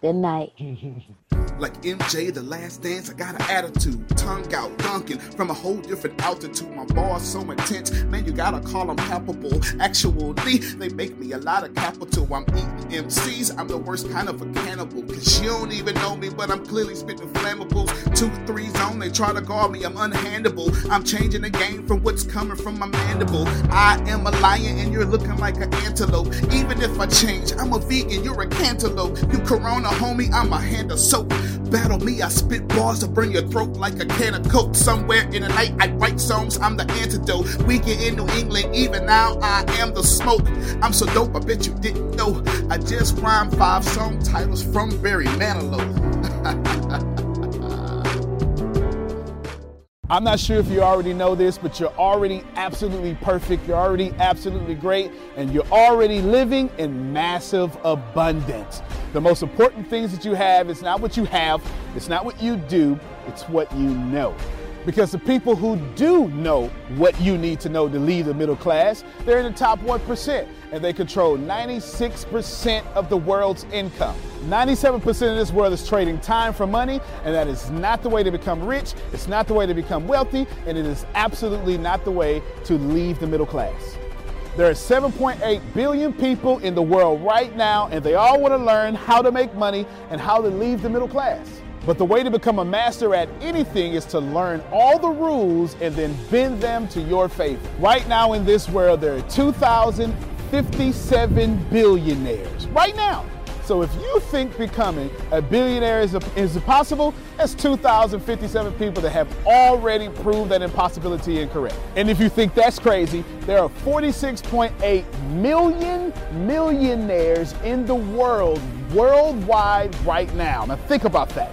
[SPEAKER 4] Good night.
[SPEAKER 22] Like MJ, the last dance, I got an attitude. Tongue out, dunking from a whole different altitude. My bars so intense, man, you gotta call them palpable. Actually, they make me a lot of capital. I'm eating MCs, I'm the worst kind of a cannibal. Cause you don't even know me, but I'm clearly spitting flammables. Two, three zone, they try to guard me, I'm unhandable. I'm changing the game from what's coming from my mandible. I am a lion and you're looking like an antelope. Even if I change, I'm a vegan, you're a cantaloupe. You corona, homie, I'm a hand of soap. Battle me, I spit bars to burn your throat like a can of coke. Somewhere in the night, I write songs, I'm the antidote. Weekend in New England, even now, I am the smoke. I'm so dope, I bet you didn't know. I just rhymed five song titles from Barry Manilow.
[SPEAKER 23] I'm not sure if you already know this, but you're already absolutely perfect. You're already absolutely great, and you're already living in massive abundance. The most important things that you have is not what you have, it's not what you do, it's what you know. Because the people who do know what you need to know to lead the middle class, they're in the top 1%, and they control 96% of the world's income. 97% of this world is trading time for money, and that is not the way to become rich, it's not the way to become wealthy, and it is absolutely not the way to leave the middle class. There are 7.8 billion people in the world right now, and they all want to learn how to make money and how to leave the middle class. But the way to become a master at anything is to learn all the rules and then bend them to your favor. Right now in this world, there are 2,057 billionaires. Right now. So if you think becoming a billionaire is, is impossible, that's 2,057 people that have already proved that impossibility incorrect. And if you think that's crazy, there are 46.8 million millionaires in the world, worldwide right now. Now think about that.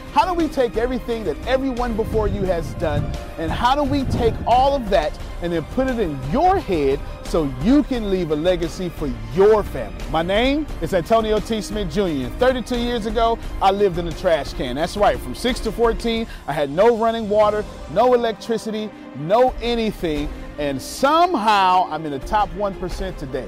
[SPEAKER 23] How do we take everything that everyone before you has done and how do we take all of that and then put it in your head so you can leave a legacy for your family? My name is Antonio T. Smith Jr. 32 years ago, I lived in a trash can. That's right, from 6 to 14, I had no running water, no electricity, no anything, and somehow I'm in the top 1% today.